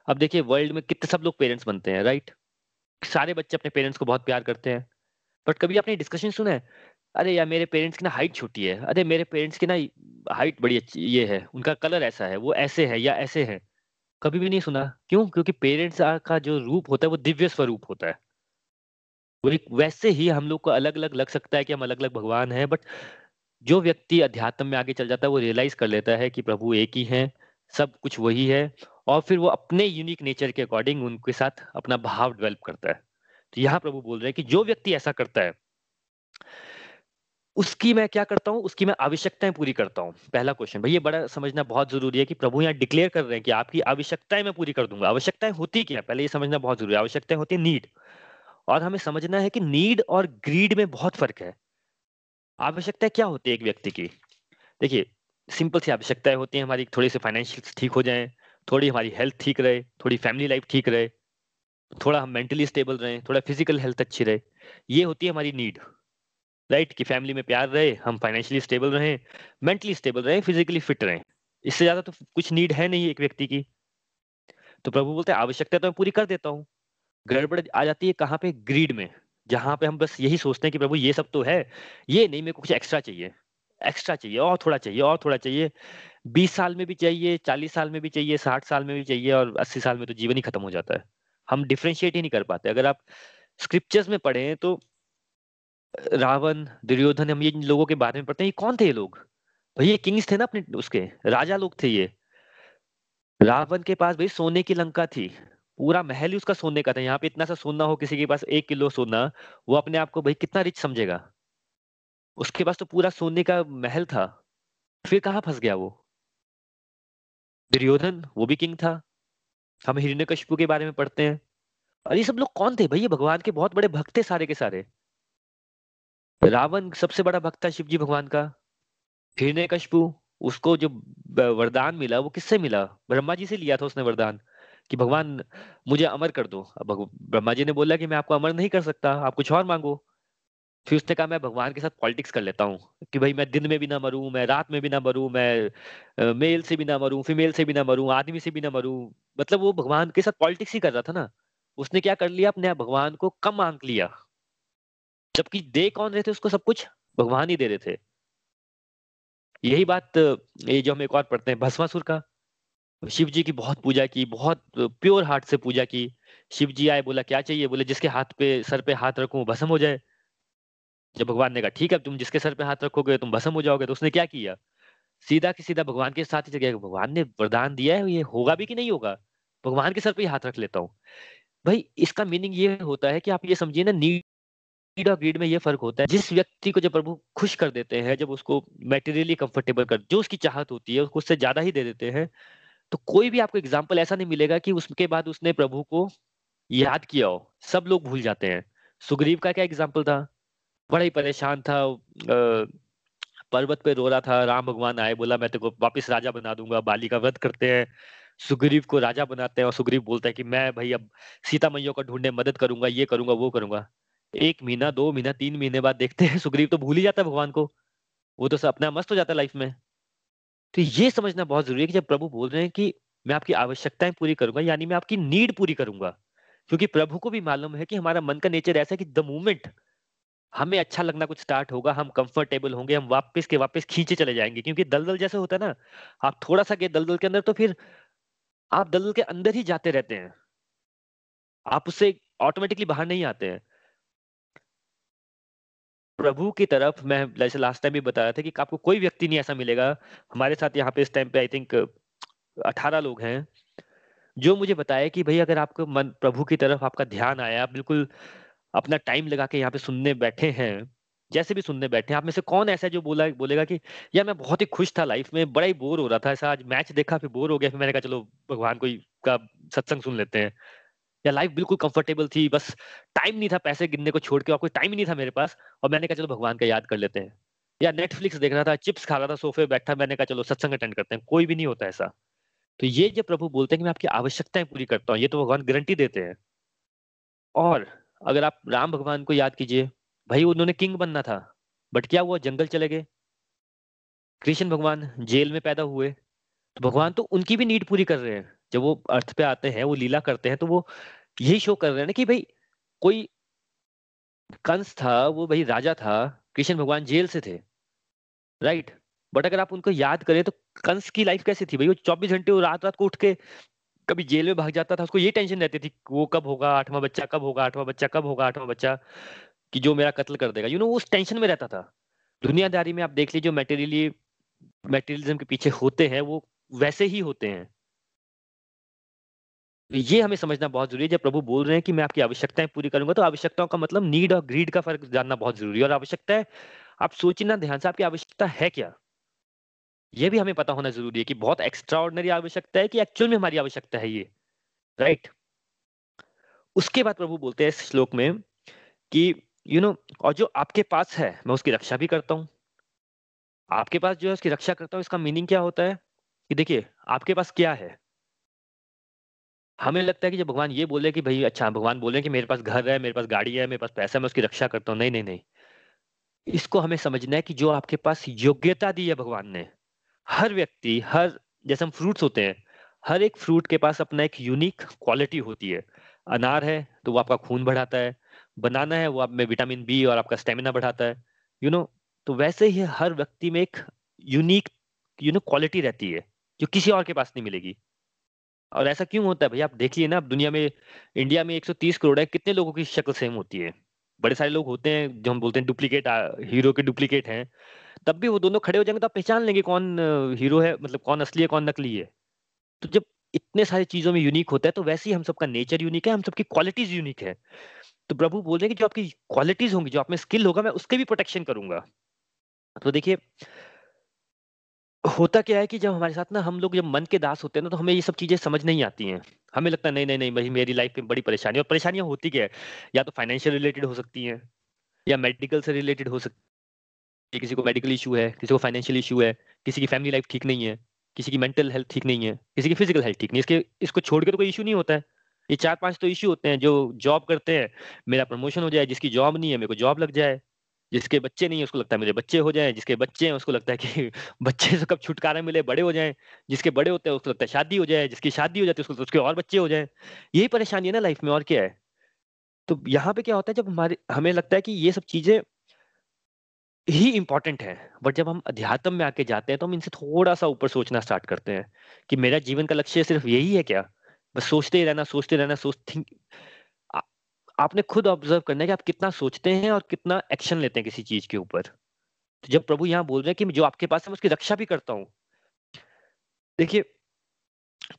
अब देखिए वर्ल्ड में कितने सब लोग पेरेंट्स बनते हैं, राइट? सारे बच्चे अपने पेरेंट्स को बहुत प्यार करते हैं। बट कभी आपने डिस्कशन सुना है? अरे यार मेरे पेरेंट्स की ना हाइट छोटी है, अरे मेरे पेरेंट्स की ना हाइट बड़ी अच्छी ये है, उनका कलर ऐसा है, वो ऐसे है या ऐसे हैं। कभी भी नहीं सुना। क्यों? क्योंकि पेरेंट्स का जो रूप होता है वो दिव्य स्वरूप होता है। वो एक वैसे ही हम लोग को अलग-अलग लग सकता है कि हम अलग-अलग भगवान हैं बट जो व्यक्ति अध्यात्म में आगे चल जाता है वो रियलाइज़ कर लेता है कि प्रभु एक ही हैं, सब कुछ वही है और फिर वो अपने यूनिक नेचर के अकॉर्डिंग उनके साथ अपना भाव डेवलप करता है। तो यहाँ प्रभु बोल रहे हैं कि जो व्यक्ति ऐसा करता है उसकी मैं क्या करता हूँ, उसकी मैं आवश्यकताएँ पूरी करता हूँ। पहला क्वेश्चन भई ये बड़ा समझना बहुत ज़रूरी है कि प्रभु यहाँ डिक्लेयर कर रहे हैं कि आपकी आवश्यकताएँ मैं पूरी कर दूँगा आवश्यकताएँ होती क्या पहले ये समझना बहुत ज़रूरी है। आवश्यकताएँ होती है नीड और हमें समझना है कि नीड और ग्रीड में बहुत फ़र्क है। आवश्यकताएँ क्या होती है एक व्यक्ति की? देखिए, सिंपल सी आवश्यकताएँ होती हैं हमारी थोड़ी-सी फाइनेंशियल ठीक हो जाएँ, थोड़ी हमारी हेल्थ ठीक रहे, थोड़ी फैमिली लाइफ़ ठीक रहे, थोड़ा हम मेंटली स्टेबल रहें, थोड़ा फ़िज़िकल हेल्थ अच्छी रहे। ये होती है हमारी नीड। राइट कि फैमिली में प्यार रहे, हम फाइनेंशियली स्टेबल रहें, मेंटली स्टेबल रहें, फिजिकली फिट रहें। इससे ज़्यादा तो कुछ नीड है नहीं एक व्यक्ति की। तो प्रभु बोलते हैं आवश्यकता तो मैं पूरी कर देता हूँ। गड़बड़ आ जाती है कहाँ पे? ग्रीड में। जहाँ पे हम बस यही सोचते हैं कि प्रभु ये सब तो है, ये नहीं मेरे को कुछ एक्स्ट्रा चाहिए। एक्स्ट्रा चाहिए और थोड़ा चाहिए और थोड़ा चाहिए। 20 साल में भी चाहिए, 40 साल में भी चाहिए, 60 साल में भी चाहिए और 80 साल में तो जीवन ही खत्म हो जाता है। हम डिफ्रेंशिएट ही नहीं कर पाते। अगर आप स्क्रिप्चर्स में पढ़े तो रावण, दुर्योधन हम ये लोगों के बारे में पढ़ते हैं, ये कौन थे ये लोग? भई ये किंग्स थे ना अपने उसके, राजा लोग थे ये। रावण के पास भाई सोने की लंका थी, पूरा महल ही उसका सोने का था। यहाँ पे इतना सा सोना हो किसी के पास एक किलो सोना, वो अपने आप को भाई कितना रिच समझेगा? उसके पास तो पूरा सोने का महल था, फिर कहाँ फंस गया वो? दुर्योधन, वो भी किंग था। हम हिरण्यकशिपु के बारे में पढ़ते हैं। और ये सब लोग कौन थे? भई ये भगवान के बहुत बड़े भक्त थे सारे के सारे। रावण सबसे बड़ा भक्त था शिव जी भगवान का। हिरण्यकशिपु उसको जो वरदान मिला वो किससे मिला? ब्रह्मा जी से लिया था उसने वरदान कि भगवान मुझे अमर कर दो। अब ब्रह्मा जी ने बोला कि मैं आपको अमर नहीं कर सकता, आप कुछ और मांगो फिर उसने कहा मैं भगवान के साथ पॉलिटिक्स कर लेता हूँ कि भाई मैं दिन में भी ना मरूँ, मैं रात में भी ना मरूँ, मैं मेल से भी ना मरूँ, फीमेल से भी ना मरूँ, आदमी से भी ना मरूँ। मतलब वो भगवान के साथ पॉलिटिक्स ही कर रहा था ना। उसने क्या कर लिया अपने भगवान को कम आंक लिया। जबकि दे कौन रहे थे उसको सब कुछ? भगवान ही दे रहे थे। यही बात ये जो हम एक और पढ़ते हैं भस्मासुर का। शिव जी की बहुत पूजा की, बहुत प्योर हार्ट से पूजा की। शिव जी आए बोला क्या चाहिए? बोले जिसके हाथ पे सर पे हाथ रखूँ भस्म हो जाए। जब भगवान ने कहा ठीक है तुम जिसके सर पे हाथ रखोगे तुम भस्म हो जाओगे। तो उसने क्या किया? सीधा की सीधा भगवान के साथ ही भगवान ने वरदान दिया है ये होगा भी कि नहीं होगा? भगवान के सर पे हाथ रख लेता हूँ। भाई इसका मीनिंग ये होता है कि आप ये समझिए ना नीड और ग्रीड में ये फ़र्क होता है। जिस व्यक्ति को जब प्रभु खुश कर देते हैं, जब उसको मेटेरियली कंफर्टेबल कर जो उसकी चाहत होती है, उसको उससे ज़्यादा ही दे देते हैं, तो कोई भी आपको एग्ज़ाम्पल ऐसा नहीं मिलेगा कि उसके बाद उसने प्रभु को याद किया हो। सब लोग भूल जाते हैं। सुग्रीव का क्या एग्ज़ाम्पल था? बड़ा ही परेशान था पर्वत पे रो रहा था, राम भगवान आए बोला मैं तेरे को वापस राजा बना दूँगा बाली का वध करते हैं। सुग्रीव को राजा बनाते हैं और सुग्रीव बोलता है कि मैं भाई अब सीता मैया को ढूँढने मदद करूँगा ये करूँगा वो करूँगा। 1 महीना, दो महीना, तीन महीने बाद देखते हैं सुग्रीव तो भूल ही जाता है भगवान को। वो तो स अपना मस्त हो जाता है लाइफ़ में। तो ये समझना बहुत ज़रूरी है कि जब प्रभु बोल रहे हैं कि मैं आपकी आवश्यकताएँ पूरी करूँगा यानी मैं आपकी नीड पूरी करूँगा। क्योंकि प्रभु को भी मालूम है कि हमारा मन का नेचर ऐसा है कि द मोमेंट हमें अच्छा लगना कुछ स्टार्ट होगा, हम कंफर्टेबल होंगे, हम वापस के वापस खींचे चले जाएँगे क्योंकि दलदल जैसे होता है ना, आप थोड़ा-सा गए दलदल के अंदर तो फिर आप दलदल के अंदर ही जाते रहते हैं। आप उससे ऑटोमेटिकली बाहर नहीं आते हैं। प्रभु की तरफ़ मैं जैसे लास्ट टाइम भी बताया था कि आपको कोई व्यक्ति नहीं ऐसा मिलेगा, हमारे साथ यहाँ पे इस टाइम पे आई थिंक 18 लोग हैं, जो मुझे बताए कि भाई अगर आपको मन प्रभु की तरफ़ आपका ध्यान आया, बिल्कुल अपना टाइम लगा के यहाँ पे सुनने बैठे हैं, जैसे भी सुनने बैठे हैं, आप में से कौन ऐसा है जो बोला बोलेगा कि यार मैं बहुत ही खुश था लाइफ में, बड़ा ही बोर हो रहा था, ऐसा आज मैच देखा फिर बोर हो गया, फिर मैंने कहा चलो भगवान कोई का सत्संग सुन लेते हैं। या लाइफ बिल्कुल कंफर्टेबल थी, बस टाइम नहीं था पैसे गिनने को छोड़ के और कोई टाइम ही नहीं था मेरे पास और मैंने कहा चलो भगवान का याद कर लेते हैं। या नेटफ्लिक्स देख रहा था, चिप्स खा रहा था, सोफे बैठा, मैंने कहा चलो सत्संग अटेंड करते हैं, कोई भी नहीं होता ऐसा। तो ये जब प्रभु बोलते हैं कि मैं आपकी आवश्यकताएँ पूरी करता हूँ, ये तो भगवान गारंटी देते हैं। और अगर आप राम भगवान को याद कीजिए भाई उन्होंने किंग बनना था बट क्या हुआ जंगल चले गए कृष्ण भगवान जेल में पैदा हुए तो भगवान तो उनकी भी नीड पूरी कर रहे हैं जब वो अर्थ पे आते हैं वो लीला करते हैं तो वो यही शो कर रहे हैं ना कि भाई कोई कंस था वो भाई राजा था कृष्ण भगवान जेल से थे राइट बट अगर आप उनको याद करें तो कंस की लाइफ कैसी थी? भाई वो चौबीस घंटे रात रात को उठ के कभी जेल में भाग जाता था उसको ये टेंशन रहती थी वो कब होगा आठवां बच्चा कब होगा आठवां बच्चा कब होगा आठवां बच्चा कि जो मेरा कत्ल कर देगा। यू you नो know, उस टेंशन में रहता था। दुनियादारी में आप देख लीजिए जो मेटेरियली मेटेरियलिज्म के पीछे होते हैं वो वैसे ही होते हैं। ये हमें समझना बहुत ज़रूरी है। जब प्रभु बोल रहे हैं कि मैं आपकी आवश्यकताएँ पूरी करूँगा तो आवश्यकताओं का मतलब नीड और ग्रीड का फ़र्क जानना बहुत ज़रूरी है। और आवश्यकता है, आप सोचना, ध्यान से आपकी आवश्यकता है क्या? ये भी हमें पता होना ज़रूरी है कि बहुत एक्स्ट्रा ऑर्डनरी आवश्यकता है कि एक्चुअल में हमारी आवश्यकता है ये राइट उसके बाद प्रभु बोलते हैं इस श्लोक में कि यू नो और जो आपके पास है, मैं उसकी रक्षा भी करता हूँ। आपके पास जो है, उसकी रक्षा करता हूँ, इसका मीनिंग क्या होता है? कि देखिए, आपके पास क्या है? हमें लगता है कि जब भगवान ये बोले कि भाई अच्छा भगवान बोले कि मेरे पास घर है मेरे पास गाड़ी है मेरे पास पैसा है मैं उसकी रक्षा करता हूँ। नहीं नहीं नहीं। इसको हमें समझना है कि जो आपके पास योग्यता दी है भगवान ने हर व्यक्ति हर जैसे हम फ्रूट्स होते हैं हर एक फ्रूट के पास अपना एक यूनिक क्वालिटी होती है। अनार है तो वो आपका खून बढ़ाता है। बनाना है वो आप में विटामिन बी और आपका स्टेमिना बढ़ाता है। यू you नो know, तो वैसे ही हर व्यक्ति में एक यूनिक यू नो क्वालिटी रहती है जो किसी और के पास नहीं मिलेगी। और ऐसा क्यों होता है भैया? आप देखिए ना आप दुनिया में, इंडिया में 130 करोड़ है, कितने लोगों की शक्ल सेम होती है? बड़े सारे लोग होते हैं, जो हम बोलते हैं डुप्लीकेट हीरो के डुप्लीकेट हैं। तब भी वो दोनों खड़े हो जाएँगे तो आप पहचान लेंगे कौन हीरो है मतलब कौन असली है, कौन नकली है। तो जब इतने सारी चीज़ों में यूनिक होता है तो वैसे ही हम सबका नेचर यूनिक है, हम सबकी क्वालिटीज यूनिक है। तो प्रभु बोल रहे हैं कि जो आपकी क्वालिटीज होंगी, जो आप में स्किल होगा, मैं उसके भी प्रोटेक्शन करूँगा। तो देखिए होता क्या है कि जब हमारे साथ ना हम लोग जब मन के दास होते हैं ना तो हमें ये सब चीज़ें समझ नहीं आती हैं। हमें लगता है, नहीं नहीं नहीं, भाई, मेरी लाइफ में बड़ी परेशानी और परेशानियाँ होती क्या है? या तो फाइनेंशियल रिलेटेड हो सकती हैं, या मेडिकल से रिलेटेड हो सकती है। किसी को मेडिकल इशू है, किसी को फाइनेंशियल इशू है, किसी की फैमिली लाइफ ठीक नहीं है, किसी की मेंटल हेल्थ ठीक नहीं है, किसी की फ़िज़िकल हेल्थ ठीक नहीं है। इसके, इसको छोड़ के तो कोई इशू नहीं होता है। ये चार पाँच तो इशू होते हैं, जो जॉब करते हैं, मेरा प्रमोशन हो जाए, जिसकी जॉब नहीं है, मेरे को जॉब लग जाए। जिसके बच्चे नहीं है, उसको लगता है मेरे बच्चे हो जाए, जिसके बच्चे हैं, उसको लगता है कि बच्चे से कब छुटकारा मिले, बड़े हो जाए, जिसके बड़े होते हैं, उसको लगता है शादी हो जाए, जिसकी शादी हो जाती है, उसको उसके और बच्चे हो जाए। यही परेशानी है ना लाइफ में, और क्या है? तो यहाँ पे क्या होता है, जब हमारे, हमें लगता है कि ये सब चीज़ें ही इंपॉर्टेंट है, बट जब हम अध्यात्म में आके जाते हैं तो हम इनसे थोड़ा सा ऊपर सोचना स्टार्ट करते हैं कि मेरा जीवन का लक्ष्य सिर्फ़ यही है क्या? बस सोचते ही रहना, सोचते रहना, सोच, थिंक आपने खुद ऑब्ज़र्व करना है कि आप कितना सोचते हैं और कितना एक्शन लेते हैं किसी चीज़ के ऊपर। तो जब प्रभु यहाँ बोल रहे हैं कि जो आपके पास है, मैं उसकी रक्षा भी करता हूँ। देखिए,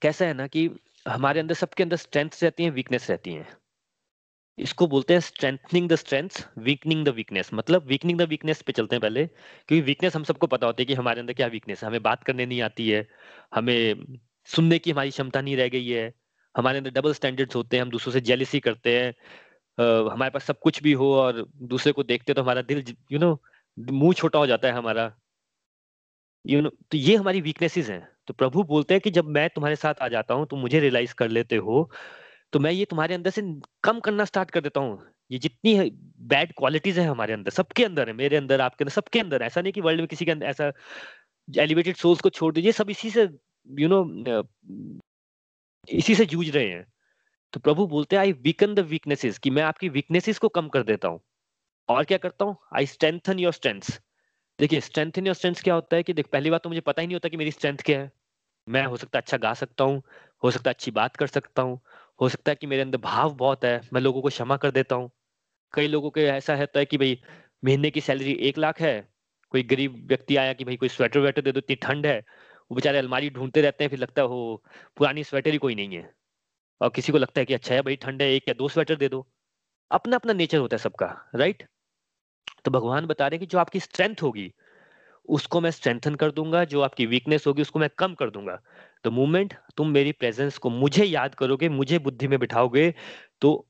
कैसा है ना कि हमारे अंदर, सबके अंदर स्ट्रेंथ रहती है वीकनेस रहती है। इसको बोलते हैं strengthening the strength weakening the weakness मतलब वीकनिंग द वीकनेस पे चलते हैं पहले, क्योंकि वीकनेस हम सबको पता होती है कि हमारे अंदर क्या वीकनेस है। हमें बात करने नहीं आती है, हमें सुनने की हमारी क्षमता नहीं रह गई है, हमारे अंदर डबल स्टैंडर्ड्स होते हैं, हम दूसरों से जेलिसी करते हैं हमारे पास सब कुछ भी हो और दूसरे को देखते तो हमारा दिल यू नो मुँह छोटा हो जाता है हमारा। यू नो तो ये हमारी वीकनेसेस हैं। तो प्रभु बोलते हैं कि जब मैं तुम्हारे साथ आ जाता हूँ तुम मुझे रियलाइज़ कर लेते हो तो मैं ये तुम्हारे अंदर से कम करना स्टार्ट कर देता हूँ। ये जितनी बैड क्वालिटीज है हमारे अंदर सबके अंदर है मेरे अंदर आपके अंदर सबके अंदर ऐसा नहीं कि वर्ल्ड में किसी के अंदर ऐसा एलिवेटेड सोल्स को छोड़ दीजिए सब इसी से यू you नो know, इसी से जूझ रहे हैं। तो प्रभु बोलते हैं आई वीकन द वीकनेसेस कि मैं आपकी वीकनेसेस को कम कर देता हूँ। और क्या करता हूँ? आई स्ट्रेंथन योर स्ट्रेंथ्स देखिए स्ट्रेंथन योर स्ट्रेंथ क्या होता है कि देख, पहली बात तो मुझे पता ही नहीं होता कि मेरी स्ट्रेंथ क्या है। मैं हो सकता है अच्छा गा सकता हूँ, हो सकता है अच्छी बात कर सकता हूँ, हो सकता है कि मेरे अंदर भाव बहुत है, मैं लोगों को क्षमा कर देता हूँ। कई लोगों के ऐसा होता है कि भाई, महीने की सैलरी एक लाख है, कोई गरीब व्यक्ति आया कि भाई, कोई स्वेटर वेटर दे दो, इतनी ठंड है, वो बेचारे अलमारी ढूंढते रहते हैं, फिर लगता है हो पुरानी स्वेटर ही कोई नहीं है। और किसी को लगता है कि अच्छा है, भाई ठंड है, एक या दो स्वेटर दे दो। अपना अपना नेचर होता है सबका राइट तो भगवान बता रहे हैं कि जो आपकी स्ट्रेंथ होगी, उसको मैं स्ट्रेंथन कर दूँगा, जो आपकी वीकनेस होगी, उसको मैं कम कर दूँगा। तो मूवमेंट तुम मेरी प्रेजेंस को मुझे याद करोगे, मुझे बुद्धि में बिठाओगे तो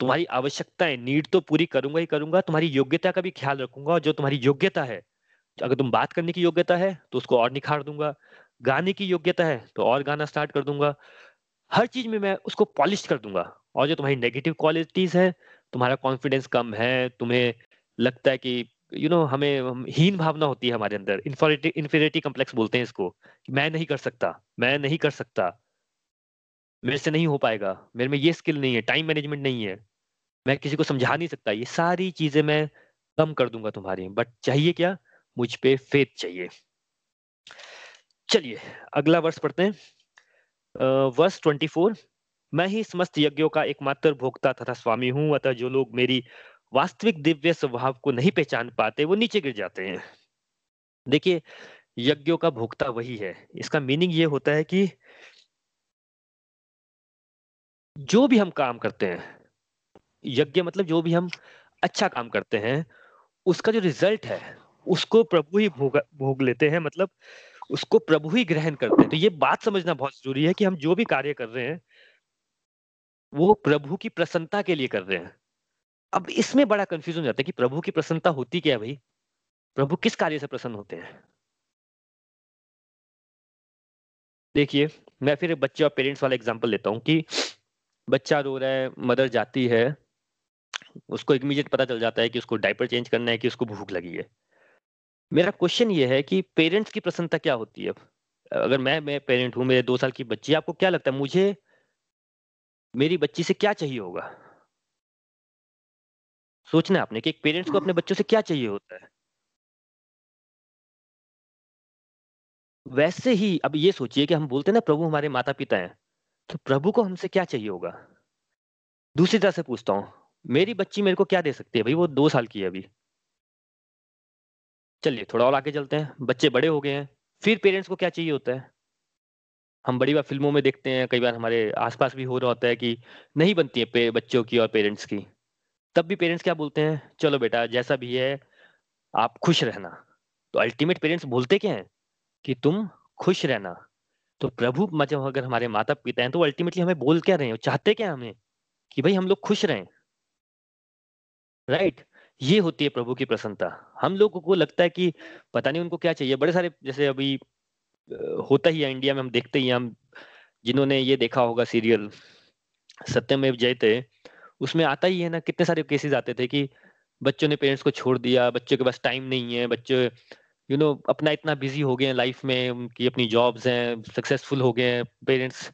तुम्हारी आवश्यकताएँ नीड तो पूरी करूँगा ही करूँगा, तुम्हारी योग्यता का भी ख्याल रखूँगा और जो तुम्हारी योग्यता है, अगर तुम बात करने की योग्यता है तो उसको और निखार दूँगा। गाने की योग्यता है तो और गाना स्टार्ट कर दूँगा। हर चीज़ में मैं उसको पॉलिश कर दूँगा। और जो तुम्हारी नेगेटिव क्वालिटीज है तुम्हारा कॉन्फिडेंस कम है तुम्हें लगता है कि यू you नो know, हमें हीन भावना होती है हमारे अंदर। इन्फेरिटी कम्प्लेक्स बोलते हैं इसको कि मैं नहीं कर सकता मैं नहीं कर सकता। मेरे से नहीं हो पाएगा मेरे में ये स्किल नहीं है टाइम मैनेजमेंट नहीं है। मैं किसी को समझा नहीं सकता ये सारी चीज़ें मैं कम कर दूँगा तुम्हारी बट चाहिए क्या? मुझ पे फेथ चाहिए। चलिए अगला वर्ष पढ़ते हैं। वर्ष ट्वेंटी फोर मैं ही समस्त यज्ञों का एकमात्र भोक्ता तथा स्वामी हूँ, अतः जो लोग मेरी वास्तविक दिव्य स्वभाव को नहीं पहचान पाते, वो नीचे गिर जाते हैं। देखिए, यज्ञों का भोक्ता वही है। इसका मीनिंग ये होता है कि जो भी हम काम करते हैं, यज्ञ मतलब जो भी हम अच्छा काम करते हैं, उसका जो रिज़ल्ट है, उसको प्रभु ही भोग भोग लेते हैं। मतलब उसको प्रभु ही ग्रहण करते हैं। तो ये बात समझना बहुत ज़रूरी है कि हम जो भी कार्य कर रहे हैं, वो प्रभु की प्रसन्नता के लिए कर रहे हैं। अब इसमें बड़ा कंफ्यूजन जाता है कि प्रभु की प्रसन्नता होती क्या है भाई? प्रभु किस कार्य से प्रसन्न होते हैं? देखिए, मैं फिर बच्चे और पेरेंट्स वाला एग्ज़ाम्पल लेता हूँ कि बच्चा रो रहा है मदर जाती है, उसको इमीडिएट पता चल जाता है कि उसको डायपर चेंज करना है, कि उसको भूख लगी है। मेरा क्वेश्चन ये है कि पेरेंट्स की प्रसन्नता क्या होती है? अब अगर मैं मैं पेरेंट हूँ, मेरे दो साल की बच्ची आपको क्या लगता है, मुझे मेरी बच्ची से क्या चाहिए होगा? सोचना आपने कि एक पेरेंट्स को अपने बच्चों से क्या चाहिए होता है? वैसे ही अब ये सोचिए कि हम बोलते हैं ना, प्रभु हमारे माता पिता हैं तो प्रभु को हमसे क्या चाहिए होगा? दूसरी तरह से पूछता हूँ, मेरी बच्ची मेरे को क्या दे सकती है? भाई वो दो साल की है अभी। चलिए थोड़ा और आगे चलते हैं। बच्चे बड़े हो गए हैं। फिर पेरेंट्स को क्या चाहिए होता है? हम बड़ी बार फ़िल्मों में देखते हैं, कई बार हमारे आसपास भी हो रहा होता है कि नहीं बनती है बच्चों की और पेरेंट्स की। तब भी पेरेंट्स क्या बोलते हैं? चलो बेटा, जैसा भी है, आप खुश रहना। तो अल्टीमेट पेरेंट्स बोलते क्या है? कि तुम खुश रहना। तो प्रभु मतलब अगर हमारे माता पिता हैं तो अल्टीमेटली हमें बोल क्या रहे हैं? चाहते क्या हमें? कि भाई हम लोग खुश रहें। राइट ये होती है प्रभु की प्रसन्नता। हम लोगों को लगता है कि पता नहीं उनको क्या चाहिए। बड़े सारे जैसे अभी होता ही है इंडिया में, हम देखते ही हम जिन्होंने ये देखा होगा सीरियल सत्यमेव जयते उसमें आता ही है ना, कितने सारे केसेस आते थे कि बच्चों ने पेरेंट्स को छोड़ दिया, बच्चों के पास टाइम नहीं है, बच्चे यू नो अपना इतना बिज़ी हो गए हैं लाइफ में, उनकी अपनी जॉब्स हैं सक्सेसफुल हो गए हैं पेरेंट्स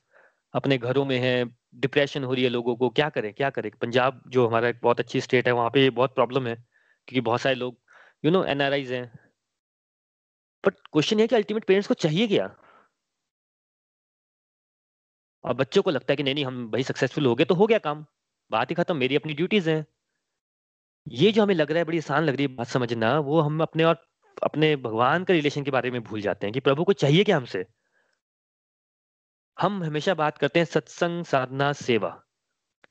अपने घरों में हैं डिप्रेशन हो रही है लोगों को, क्या करें क्या करें? पंजाब जो हमारा एक बहुत अच्छी स्टेट है, वहाँ पे बहुत प्रॉब्लम है, क्योंकि बहुत सारे लोग यू नो एनआरआईज हैं। बट क्वेश्चन है कि अल्टीमेट पेरेंट्स को चाहिए क्या? और बच्चों को लगता है कि नहीं नहीं, हम भाई सक्सेसफुल हो गए तो हो गया काम। बात ही खत्म, मेरी अपनी ड्यूटीज़ हैं। ये जो हमें लग रहा है, बड़ी आसान लग रही है बात समझना, वो हम अपने और अपने भगवान के रिलेशन के बारे में भूल जाते हैं कि प्रभु को चाहिए क्या हमसे? हम हमेशा बात करते हैं सत्संग साधना सेवा।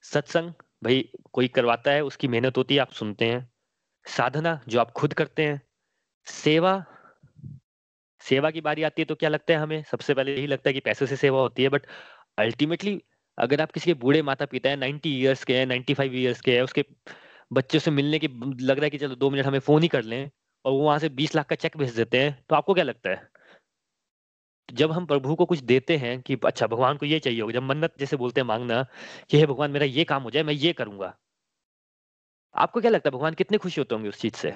सत्संग भाई कोई करवाता है, उसकी मेहनत होती है, आप सुनते हैं। साधना जो आप खुद करते हैं। सेवा सेवा की बारी आती है तो क्या लगता है हमें? सबसे पहले यही लगता है कि पैसे से सेवा होती है बट अल्टीमेटली अगर आप किसी के बूढ़े माता पिता है नाइन्टी ईयर्स के हैं नाइन्टी फाइव ईयर्स के हैं, उसके बच्चों से मिलने के लग रहा है कि चलो दो मिनट हमें फ़ोन ही कर लें और वो वहाँ से बीस लाख का चेक भेज देते हैं तो आपको क्या लगता है? जब हम प्रभु को कुछ देते हैं कि अच्छा भगवान को ये चाहिए होगा। जब मन्नत जैसे बोलते हैं मांगना कि, हे भगवान, मेरा ये काम हो जाए, मैं ये करूँगा। आपको क्या लगता है, भगवान कितने खुशी होते होंगे उस चीज़ से?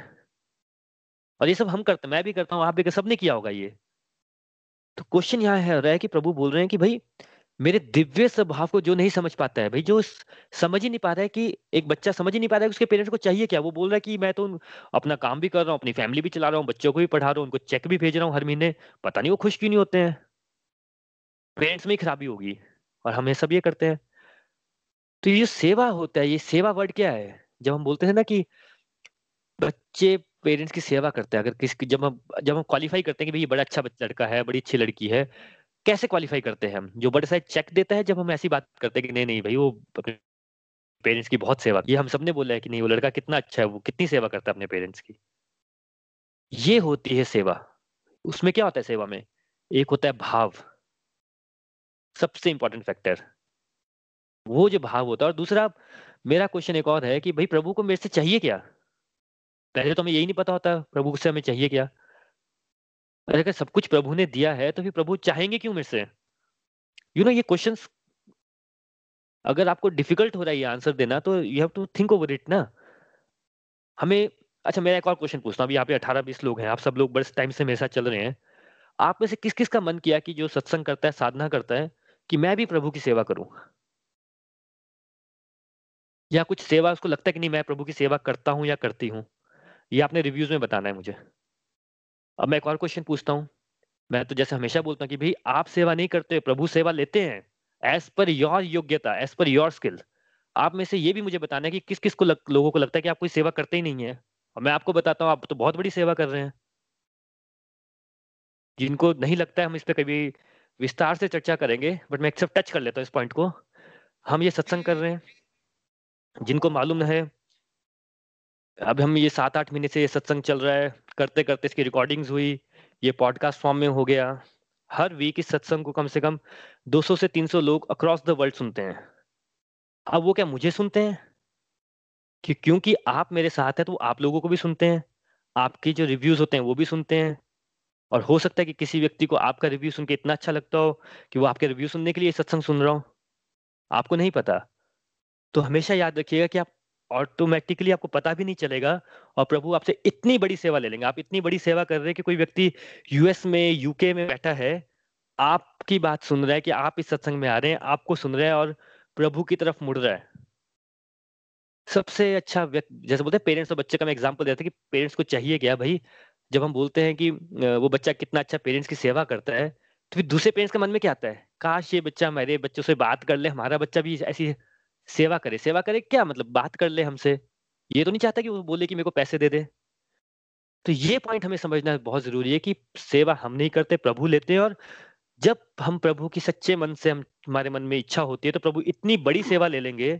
और ये सब हम करते, मैं भी करता हूँ, आप भी सबने किया होगा ये। तो क्वेश्चन यहाँ है, रहा है कि प्रभु बोल रहे हैं कि, भाई मेरे दिव्य स्वभाव को जो नहीं समझ पाता है, भाई, जो समझ ही नहीं पा रहा है कि एक बच्चा समझ ही नहीं पा रहा है उसके पेरेंट्स को चाहिए क्या? वो बोल रहा है कि मैं तो अपना काम भी कर रहा हूँ, अपनी फैमिली भी चला रहा हूँ, बच्चों को भी पढ़ा रहा हूँ, उनको चेक भी भेज रहा हूँ हर महीने। पता नहीं वो खुश क्यों नहीं होते हैं? पेरेंट्स में ही खराबी होगी और हम ये सब ये करते हैं। तो ये सेवा होता है, ये सेवा वर्ड क्या है? जब हम बोलते हैं ना कि बच्चे पेरेंट्स की सेवा करते हैं, अगर किसी जब हम जब हम क्वालिफाई करते हैं कि भाई ये बड़ा अच्छा लड़का है, बड़ी अच्छी लड़की है कैसे क्वालिफाई करते हैं हम? जो बड़े साइज़ चेक देता है जब हम ऐसी बात करते हैं कि नहीं नहीं भाई, वो पेरेंट्स की बहुत सेवा की हम सबने बोला है कि नहीं, वो लड़का कितना अच्छा है, वो कितनी सेवा करता है अपने पेरेंट्स की। ये होती है सेवा। उसमें क्या होता है सेवा में? एक होता है भाव। सबसे इंपॉर्टेंट फैक्टर वो जो भाव होता है, और दूसरा, मेरा क्वेश्चन एक और है कि भाई प्रभु को मेरे से चाहिए क्या? पहले तो हमें यही नहीं पता होता, प्रभु से हमें चाहिए क्या? अगर सब कुछ प्रभु ने दिया है तो फिर प्रभु चाहेंगे क्यों मेरे से? यू नो ये क्वेश्चन अगर आपको डिफ़िकल्ट हो रहा है ये आंसर देना तो you have to think over it ना। हमें अच्छा मेरा एक और क्वेश्चन पूछता हूँ। अभी यहाँ पे अठारह बीस लोग हैं, आप सब लोग बड़े टाइम से मेरे साथ चल रहे हैं। आप में से किस किस का मन किया कि जो सत्संग करता है, साधना करता है, कि मैं भी प्रभु की सेवा करूँ? या कुछ सेवा, उसको लगता है कि नहीं, मैं प्रभु की सेवा करता हूँ या करती हूँ? ये आपने रिव्यूज़ में बताना है मुझे। अब मैं एक और क्वेश्चन पूछता हूँ। मैं तो जैसे हमेशा बोलता हूँ कि भाई आप सेवा नहीं करते प्रभु सेवा लेते हैं एज पर योर योग्यता एज पर योर स्किल आप में से ये भी मुझे बताना है कि किस किस को लग, लोगों को लगता है कि आप कोई सेवा करते ही नहीं है? और मैं आपको बताता हूँ आप तो बहुत बड़ी सेवा कर रहे हैं। जिनको नहीं लगता है हम इस पर कभी विस्तार से चर्चा करेंगे बट मैं एक सब टच कर लेता हूँ इस पॉइंट को। हम ये सत्संग कर रहे हैं। जिनको मालूम है अब हम ये सात आठ महीने से ये सत्संग चल रहा है। करते करते इसकी रिकॉर्डिंग्स हुई, ये पॉडकास्ट फॉर्म में हो गया। हर वीक इस सत्संग को कम से कम 200 से 300 लोग अक्रॉस द वर्ल्ड सुनते हैं। अब वो क्या मुझे सुनते हैं? कि क्योंकि आप मेरे साथ हैं तो आप लोगों को भी सुनते हैं। आपके जो रिव्यूज़ होते हैं, वो भी सुनते हैं। और हो सकता है कि किसी व्यक्ति को आपका रिव्यू सुन के इतना अच्छा लगता हो कि वो आपके रिव्यू सुनने के लिए सत्संग सुन रहा हो। आपको नहीं पता। तो हमेशा याद रखिएगा कि आप ऑटोमेटिकली आपको पता भी नहीं चलेगा और प्रभु आपसे इतनी बड़ी सेवा ले लेंगे। आप इतनी बड़ी सेवा कर रहे हैं कि कोई व्यक्ति यूएस में, यूके में बैठा है, आपकी बात सुन रहा है कि आप इस सत्संग में आ रहे हैं, आपको सुन रहे हैं और प्रभु की तरफ़ मुड़ रहा है। सबसे अच्छा व्यक्ति, जैसे बोलते हैं, पेरेंट्स और बच्चे का मैं एग्ज़ाम्पल देता कि पेरेंट्स को चाहिए क्या भाई? जब हम बोलते हैं कि वो बच्चा कितना अच्छा पेरेंट्स की सेवा करता है तो फिर दूसरे पेरेंट्स के मन में क्या आता है? काश ये बच्चा मेरे बच्चों से बात कर ले, हमारा बच्चा भी ऐसी सेवा करे सेवा करे, क्या मतलब बात कर ले हमसे? ये तो नहीं चाहता कि वो बोले कि मेरे को पैसे दे दे। तो ये पॉइंट हमें समझना बहुत ज़रूरी है कि सेवा हम नहीं करते, प्रभु लेते हैं और जब हम प्रभु की सच्चे मन से हम, हमारे मन में इच्छा होती है तो प्रभु इतनी बड़ी सेवा ले लेंगे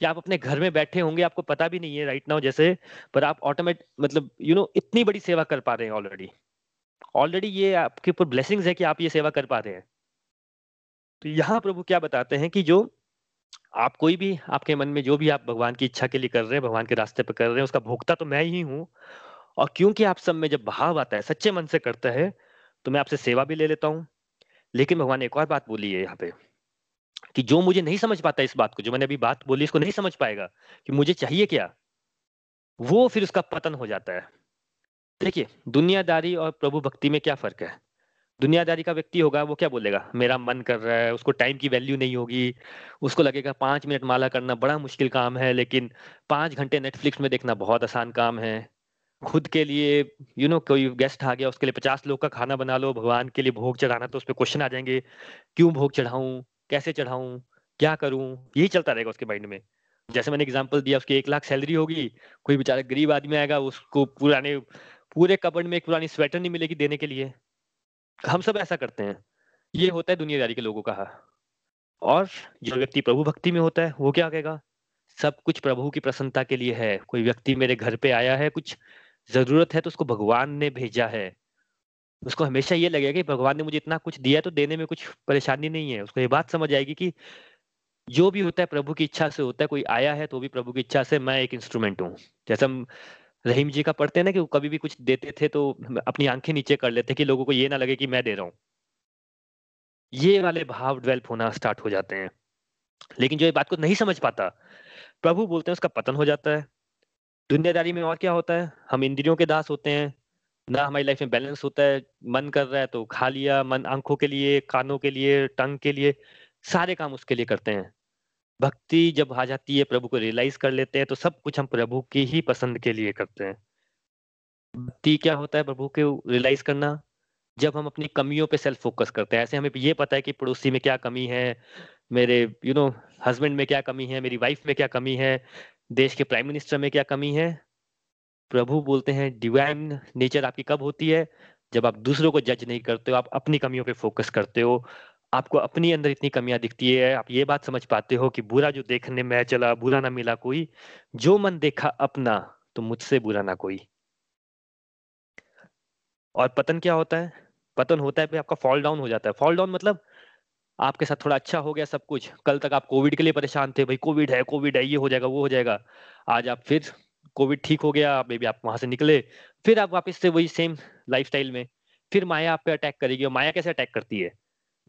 कि आप अपने घर में बैठे होंगे, आपको पता भी नहीं है राइट नाउ जैसे, पर आप ऑटोमेट मतलब यू नो इतनी बड़ी सेवा कर पा रहे हैं ऑलरेडी ऑलरेडी ये आपके ऊपर ब्लेसिंग्स है कि आप ये सेवा कर पा रहे हैं। तो यहाँ प्रभु क्या बताते हैं कि जो आप कोई भी, आपके मन में जो भी आप भगवान की इच्छा के लिए कर रहे हैं, भगवान के रास्ते पर कर रहे हैं, उसका भोगता तो मैं ही हूँ। और क्योंकि आप सब में जब भाव आता है, सच्चे मन से करता है तो मैं आपसे सेवा भी ले लेता हूँ। लेकिन भगवान ने एक और बात बोली है यहाँ पे, कि जो मुझे नहीं समझ पाता इस बात को, जो मैंने अभी बात बोली, इसको नहीं समझ पाएगा, कि मुझे चाहिए क्या, वो फिर उसका पतन हो जाता है। देखिए, दुनियादारी और प्रभु भक्ति में क्या फ़र्क है? दुनियादारी का व्यक्ति होगा, वो क्या बोलेगा? मेरा मन कर रहा है, उसको टाइम की वैल्यू नहीं होगी, उसको लगेगा पाँच मिनट माला करना बड़ा मुश्किल काम है, लेकिन पाँच घंटे नेटफ्लिक्स में देखना बहुत आसान काम है। खुद के लिए यू नो कोई गेस्ट आ गया, उसके लिए पचास लोग का खाना बना लो, भगवान के लिए भोग चढ़ाना तो उस पर क्वेश्चन आ जाएँगे, क्यों भोग चढ़ाऊं, कैसे चढ़ाऊं, क्या करूँ? यही चलता रहेगा उसके माइंड में। जैसे मैंने एग्ज़ाम्पल दिया, उसकी एक लाख सैलरी होगी, कोई बेचारा गरीब आदमी आएगा, उसको पुराने, पूरे कबड़ में एक पुरानी स्वेटर नहीं मिलेगी देने के लिए। हम सब ऐसा करते हैं। ये होता है दुनियादारी के लोगों का और जो व्यक्ति प्रभु भक्ति में होता है, वो क्या कहेगा? सब कुछ प्रभु की प्रसन्नता के लिए है। कोई व्यक्ति मेरे घर पे आया है, कुछ ज़रूरत है तो उसको भगवान ने भेजा है। उसको हमेशा ये लगेगा कि भगवान ने मुझे इतना कुछ दिया तो देने में कुछ परेशानी नहीं है। उसको ये बात समझ आएगी कि जो भी होता है, प्रभु की इच्छा से होता है। कोई आया है तो भी प्रभु की इच्छा से मैं एक इंस्ट्रूमेंट हूँ। जैसे हम रहीम जी का पढ़ते हैं ना कि वो कभी भी कुछ देते थे तो अपनी आँखें नीचे कर लेते कि लोगों को ये ना लगे कि मैं दे रहा हूँ। ये वाले भाव डेवलप होना स्टार्ट हो जाते हैं। लेकिन जो ये बात को नहीं समझ पाता, प्रभु बोलते हैं उसका पतन हो जाता है। दुनियादारी में और क्या होता है? हम इंद्रियों के दास होते हैं, ना हमारी लाइफ में बैलेंस होता है, मन कर रहा है तो खा लिया, मन आँखों के लिए, कानों के लिए, टंग के लिए, सारे काम उसके लिए करते हैं। भक्ति जब आ जाती है, प्रभु को रियलाइज़ कर लेते हैं तो सब कुछ हम प्रभु की ही पसंद के लिए करते हैं। भक्ति क्या होता है प्रभु को रियलाइज़ करना? जब हम अपनी कमियों पे सेल्फ फोकस करते हैं। ऐसे हमें ये पता है कि पड़ोसी में क्या कमी है, मेरे यू नो हस्बैंड में क्या कमी है, मेरी वाइफ में क्या कमी है, देश के प्राइम मिनिस्टर में क्या कमी है? प्रभु बोलते हैं डिवाइन नेचर आपकी कब होती है? जब आप दूसरों को जज नहीं करते हो, आप अपनी कमियों पे फोकस करते हो आपको अपनी अंदर इतनी कमियाँ दिखती है, आप ये बात समझ पाते हो कि बुरा जो देखने में चला, बुरा ना मिला कोई। जो मन देखा अपना तो मुझसे बुरा ना कोई। और पतन क्या होता है? पतन होता है आपका फॉल डाउन हो जाता है। फॉल डाउन मतलब आपके साथ थोड़ा अच्छा हो गया सब कुछ। कल तक आप कोविड के लिए परेशान थे, भाई कोविड है कोविड है, ये हो जाएगा, वो हो जाएगा। आज आप फिर कोविड ठीक हो गया मे बी आप वहाँ से निकले, फिर आप वापस से वही सेम लाइफस्टाइल में, फिर माया आप पे अटैक करेगी और माया कैसे अटैक करती है?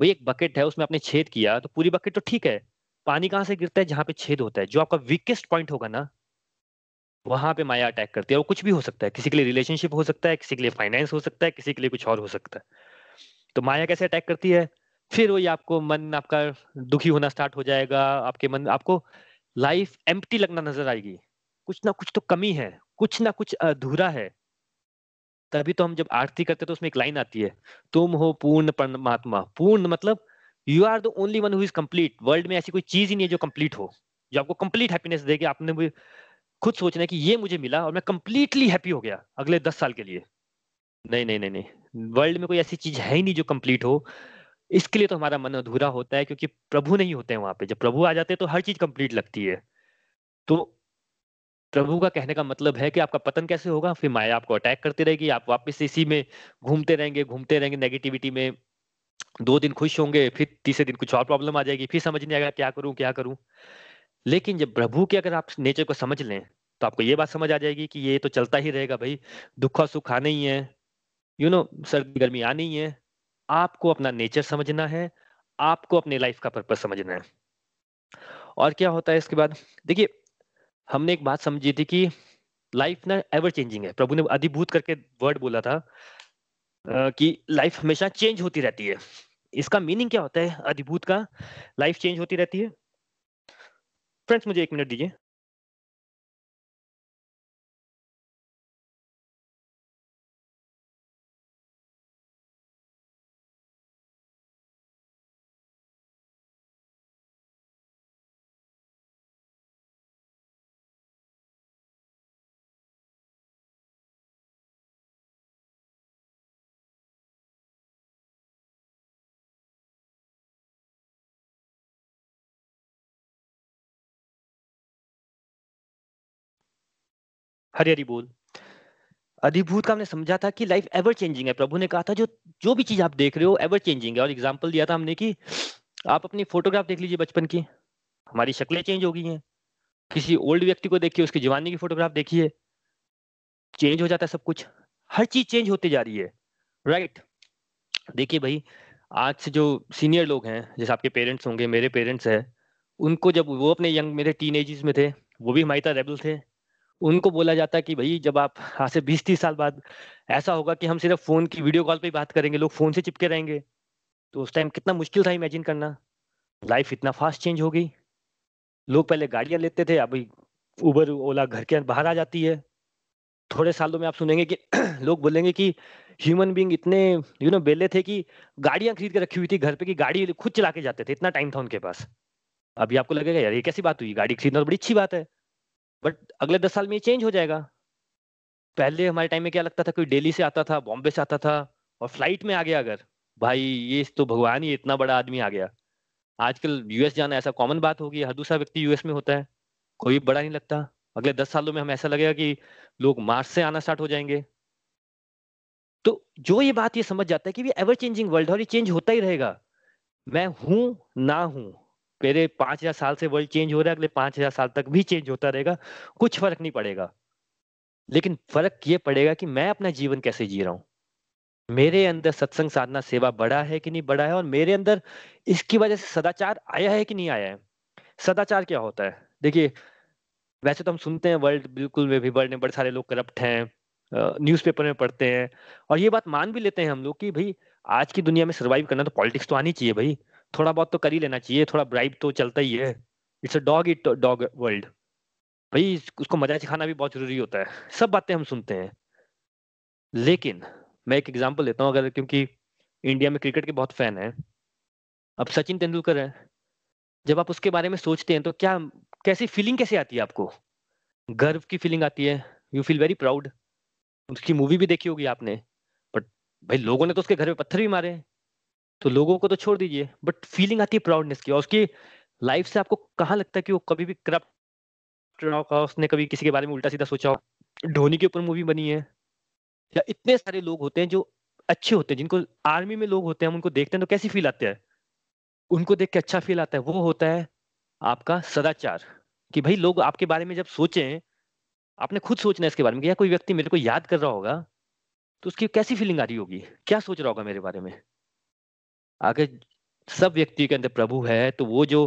वही एक बकेट है, उसमें आपने छेद किया तो पूरी बकेट तो ठीक है, पानी कहाँ से गिरता है, जहाँ पे छेद होता है? जो आपका वीकेस्ट पॉइंट होगा ना, वहाँ पे माया अटैक करती है, और कुछ भी हो सकता है, किसी के लिए रिलेशनशिप हो सकता है, किसी के लिए फाइनेंस हो सकता है, किसी के लिए कुछ और हो सकता है। तो माया कैसे अटैक करती है? फिर वही आपको मन, आपका दुखी होना स्टार्ट हो जाएगा, आपके मन, आपको लाइफ एम्प्टी लगना नज़र आएगी। कुछ ना कुछ तो कमी है, कुछ ना कुछ अधूरा है। तभी तो हम जब आरती करते तो उसमें एक लाइन आती है, तुम हो पूर्ण परमात्मा। पूर्ण मतलब you are the only one who is complete world में ऐसी कोई चीज़ ही नहीं है जो कंप्लीट हो, जो आपको कंप्लीट हैप्पीनेस देगी। आपने भी खुद सोचना है कि ये मुझे मिला और मैं कंप्लीटली हैप्पी हो गया अगले दस साल के लिए। नहीं नहीं नहीं नहीं। वर्ल्ड में कोई ऐसी चीज़ है ही नहीं जो कंप्लीट हो। इसके लिए तो हमारा मन अधूरा होता है क्योंकि प्रभु नहीं होते हैं वहाँ पे। जब प्रभु आ जाते हैं तो हर चीज़ कंप्लीट लगती है। तो प्रभु का कहने का मतलब है कि आपका पतन कैसे होगा? फिर माया आपको अटैक करती रहेगी, आप वापस इसी में घूमते रहेंगे घूमते रहेंगे नेगेटिविटी में दो दिन खुश होंगे, फिर तीसरे दिन कुछ और प्रॉब्लम आ जाएगी, फिर समझ नहीं आएगा क्या करूँ क्या करूँ। लेकिन जब प्रभु के अगर आप नेचर को समझ लें तो आपको ये बात समझ आ जाएगी कि ये तो चलता ही रहेगा भाई, दुख और सुख आने ही है। यू नो सर्दी गर्मी आनी ही है। आपको अपना नेचर समझना है, आपको अपने लाइफ का पर्पज समझना है। और क्या होता है इसके बाद? देखिए हमने एक बात समझी थी कि लाइफ ना एवर चेंजिंग है। प्रभु ने अधिभूत करके वर्ड बोला था कि लाइफ हमेशा चेंज होती रहती है। इसका मीनिंग क्या होता है अधिभूत का? लाइफ चेंज होती रहती है। फ्रेंड्स मुझे एक मिनट दीजिए। हरी हरी बोल। अधिभूत का हमने समझा था कि लाइफ एवर चेंजिंग है। प्रभु ने कहा था, जो जो भी चीज़ आप देख रहे हो एवर चेंजिंग है। और एग्ज़ाम्पल दिया था हमने कि आप अपनी फोटोग्राफ देख लीजिए बचपन की। हमारी शक्लें चेंज हो गई हैं। किसी ओल्ड व्यक्ति को देखिए, उसकी जवानी की फोटोग्राफ देखिए। चेंज हो जाता है सब कुछ। हर चीज़ चेंज होती जा रही है। राइट देखिए भाई, आज से जो सीनियर लोग हैं, जैसे आपके पेरेंट्स होंगे, मेरे पेरेंट्स हैं, उनको जब वो अपने यंग मेरे टीन में थे, वो भी हमारी तरह रेबल थे। उनको बोला जाता है कि भाई, जब आप, आज से बीस तीस साल बाद ऐसा होगा कि हम सिर्फ़ फ़ोन की वीडियो कॉल पे ही बात करेंगे, लोग फ़ोन से चिपके रहेंगे। तो उस टाइम कितना मुश्किल था इमेजिन करना। लाइफ इतना फास्ट चेंज हो गई। लोग पहले गाड़ियाँ लेते थे, अभी उबर ओला घर के बाहर आ जाती है। थोड़े सालों में आप सुनेंगे कि लोग बोलेंगे कि ह्यूमन बींग इतने यू नो बेले थे कि गाड़ियाँ खरीद के रखी हुई थी घर पे कि गाड़ी खुद चला के जाते थे। इतना टाइम था उनके पास। अभी आपको लगेगा, यार, ये कैसी बात हुई? गाड़ी खरीदना तो बड़ी अच्छी बात है। बट अगले दस साल में ये चेंज हो जाएगा। पहले हमारे टाइम में क्या लगता था, कोई दिल्ली से आता था बॉम्बे से आता था, और फ़्लाइट में आ गया अगर, भाई ये तो भगवान ही इतना बड़ा आदमी आ गया। आजकल यूएस जाना ऐसा कॉमन बात होगी हर दूसरा व्यक्ति यूएस में होता है, कोई बड़ा नहीं लगता। अगले दस सालों में हमें ऐसा लगेगा कि लोग मार्स से आना स्टार्ट हो जाएँगे। तो जो ये बात ये समझ जाता है कि ये एवर चेंजिंग वर्ल्ड और ये चेंज होता ही रहेगा। मैं हूँ, ना हूँ मेरे पाँच हज़ार साल से वर्ल्ड चेंज हो रहा है, अगले पाँच हज़ार साल तक भी चेंज होता रहेगा, कुछ फ़र्क नहीं पड़ेगा। लेकिन फ़र्क ये पड़ेगा कि मैं अपना जीवन कैसे जी रहा हूँ। मेरे अंदर सत्संग साधना सेवा बड़ा है कि नहीं बड़ा है और मेरे अंदर इसकी वजह से सदाचार आया है कि नहीं आया है? सदाचार क्या होता है? देखिए, वैसे तो हम सुनते हैं वर्ल्ड बिल्कुल में भी वर्ल्ड में बड़े सारे लोग करप्ट हैं न्यूज़पेपर में पढ़ते हैं, और ये बात मान भी लेते हैं हम लोग कि भाई, आज की दुनिया में सर्वाइव करना तो पॉलिटिक्स तो आनी चाहिए भाई। थोड़ा बहुत तो कर ही लेना चाहिए, थोड़ा ब्राइब तो चलता ही है। It's a dog it dog world भाई उसको मज़ा सिखाना भी बहुत ज़रूरी होता है। सब बातें हम सुनते हैं। लेकिन, मैं एक एग्ज़ाम्पल देता हूँ अगर, क्योंकि इंडिया में क्रिकेट के बहुत फ़ैन है। अब सचिन तेंदुलकर है। जब आप उसके बारे में सोचते हैं तो क्या, कैसी फीलिंग कैसे आती है आपको? गर्व की फीलिंग आती है। यू फील वेरी प्राउड उसकी मूवी भी देखी होगी आपने। बट भाई, लोगों ने तो उसके घर में पत्थर भी मारे। तो लोगों को तो छोड़ दीजिए बट फीलिंग आती है प्राउडनेस की और उसकी लाइफ से आपको कहाँ लगता है कि वो कभी भी करप्ट रहा उसने कभी किसी के बारे में उल्टा सीधा सोचा हो? धोनी के ऊपर मूवी बनी है। या इतने सारे लोग होते हैं जो अच्छे होते हैं, जिनको आर्मी में लोग होते हैं, हम उनको देखते हैं तो कैसी फील आते हैं? उनको देख के अच्छा फील आता है, वो होता है आपका सदाचार कि भाई लोग आपके बारे में जब सोचें, आपने खुद सोचना है इसके बारे में या कोई व्यक्ति मेरे को याद कर रहा होगा तो उसकी कैसी फीलिंग आ रही होगी? क्या सोच रहा होगा मेरे बारे में? अगर सब व्यक्ति के अंदर प्रभु है तो वो जो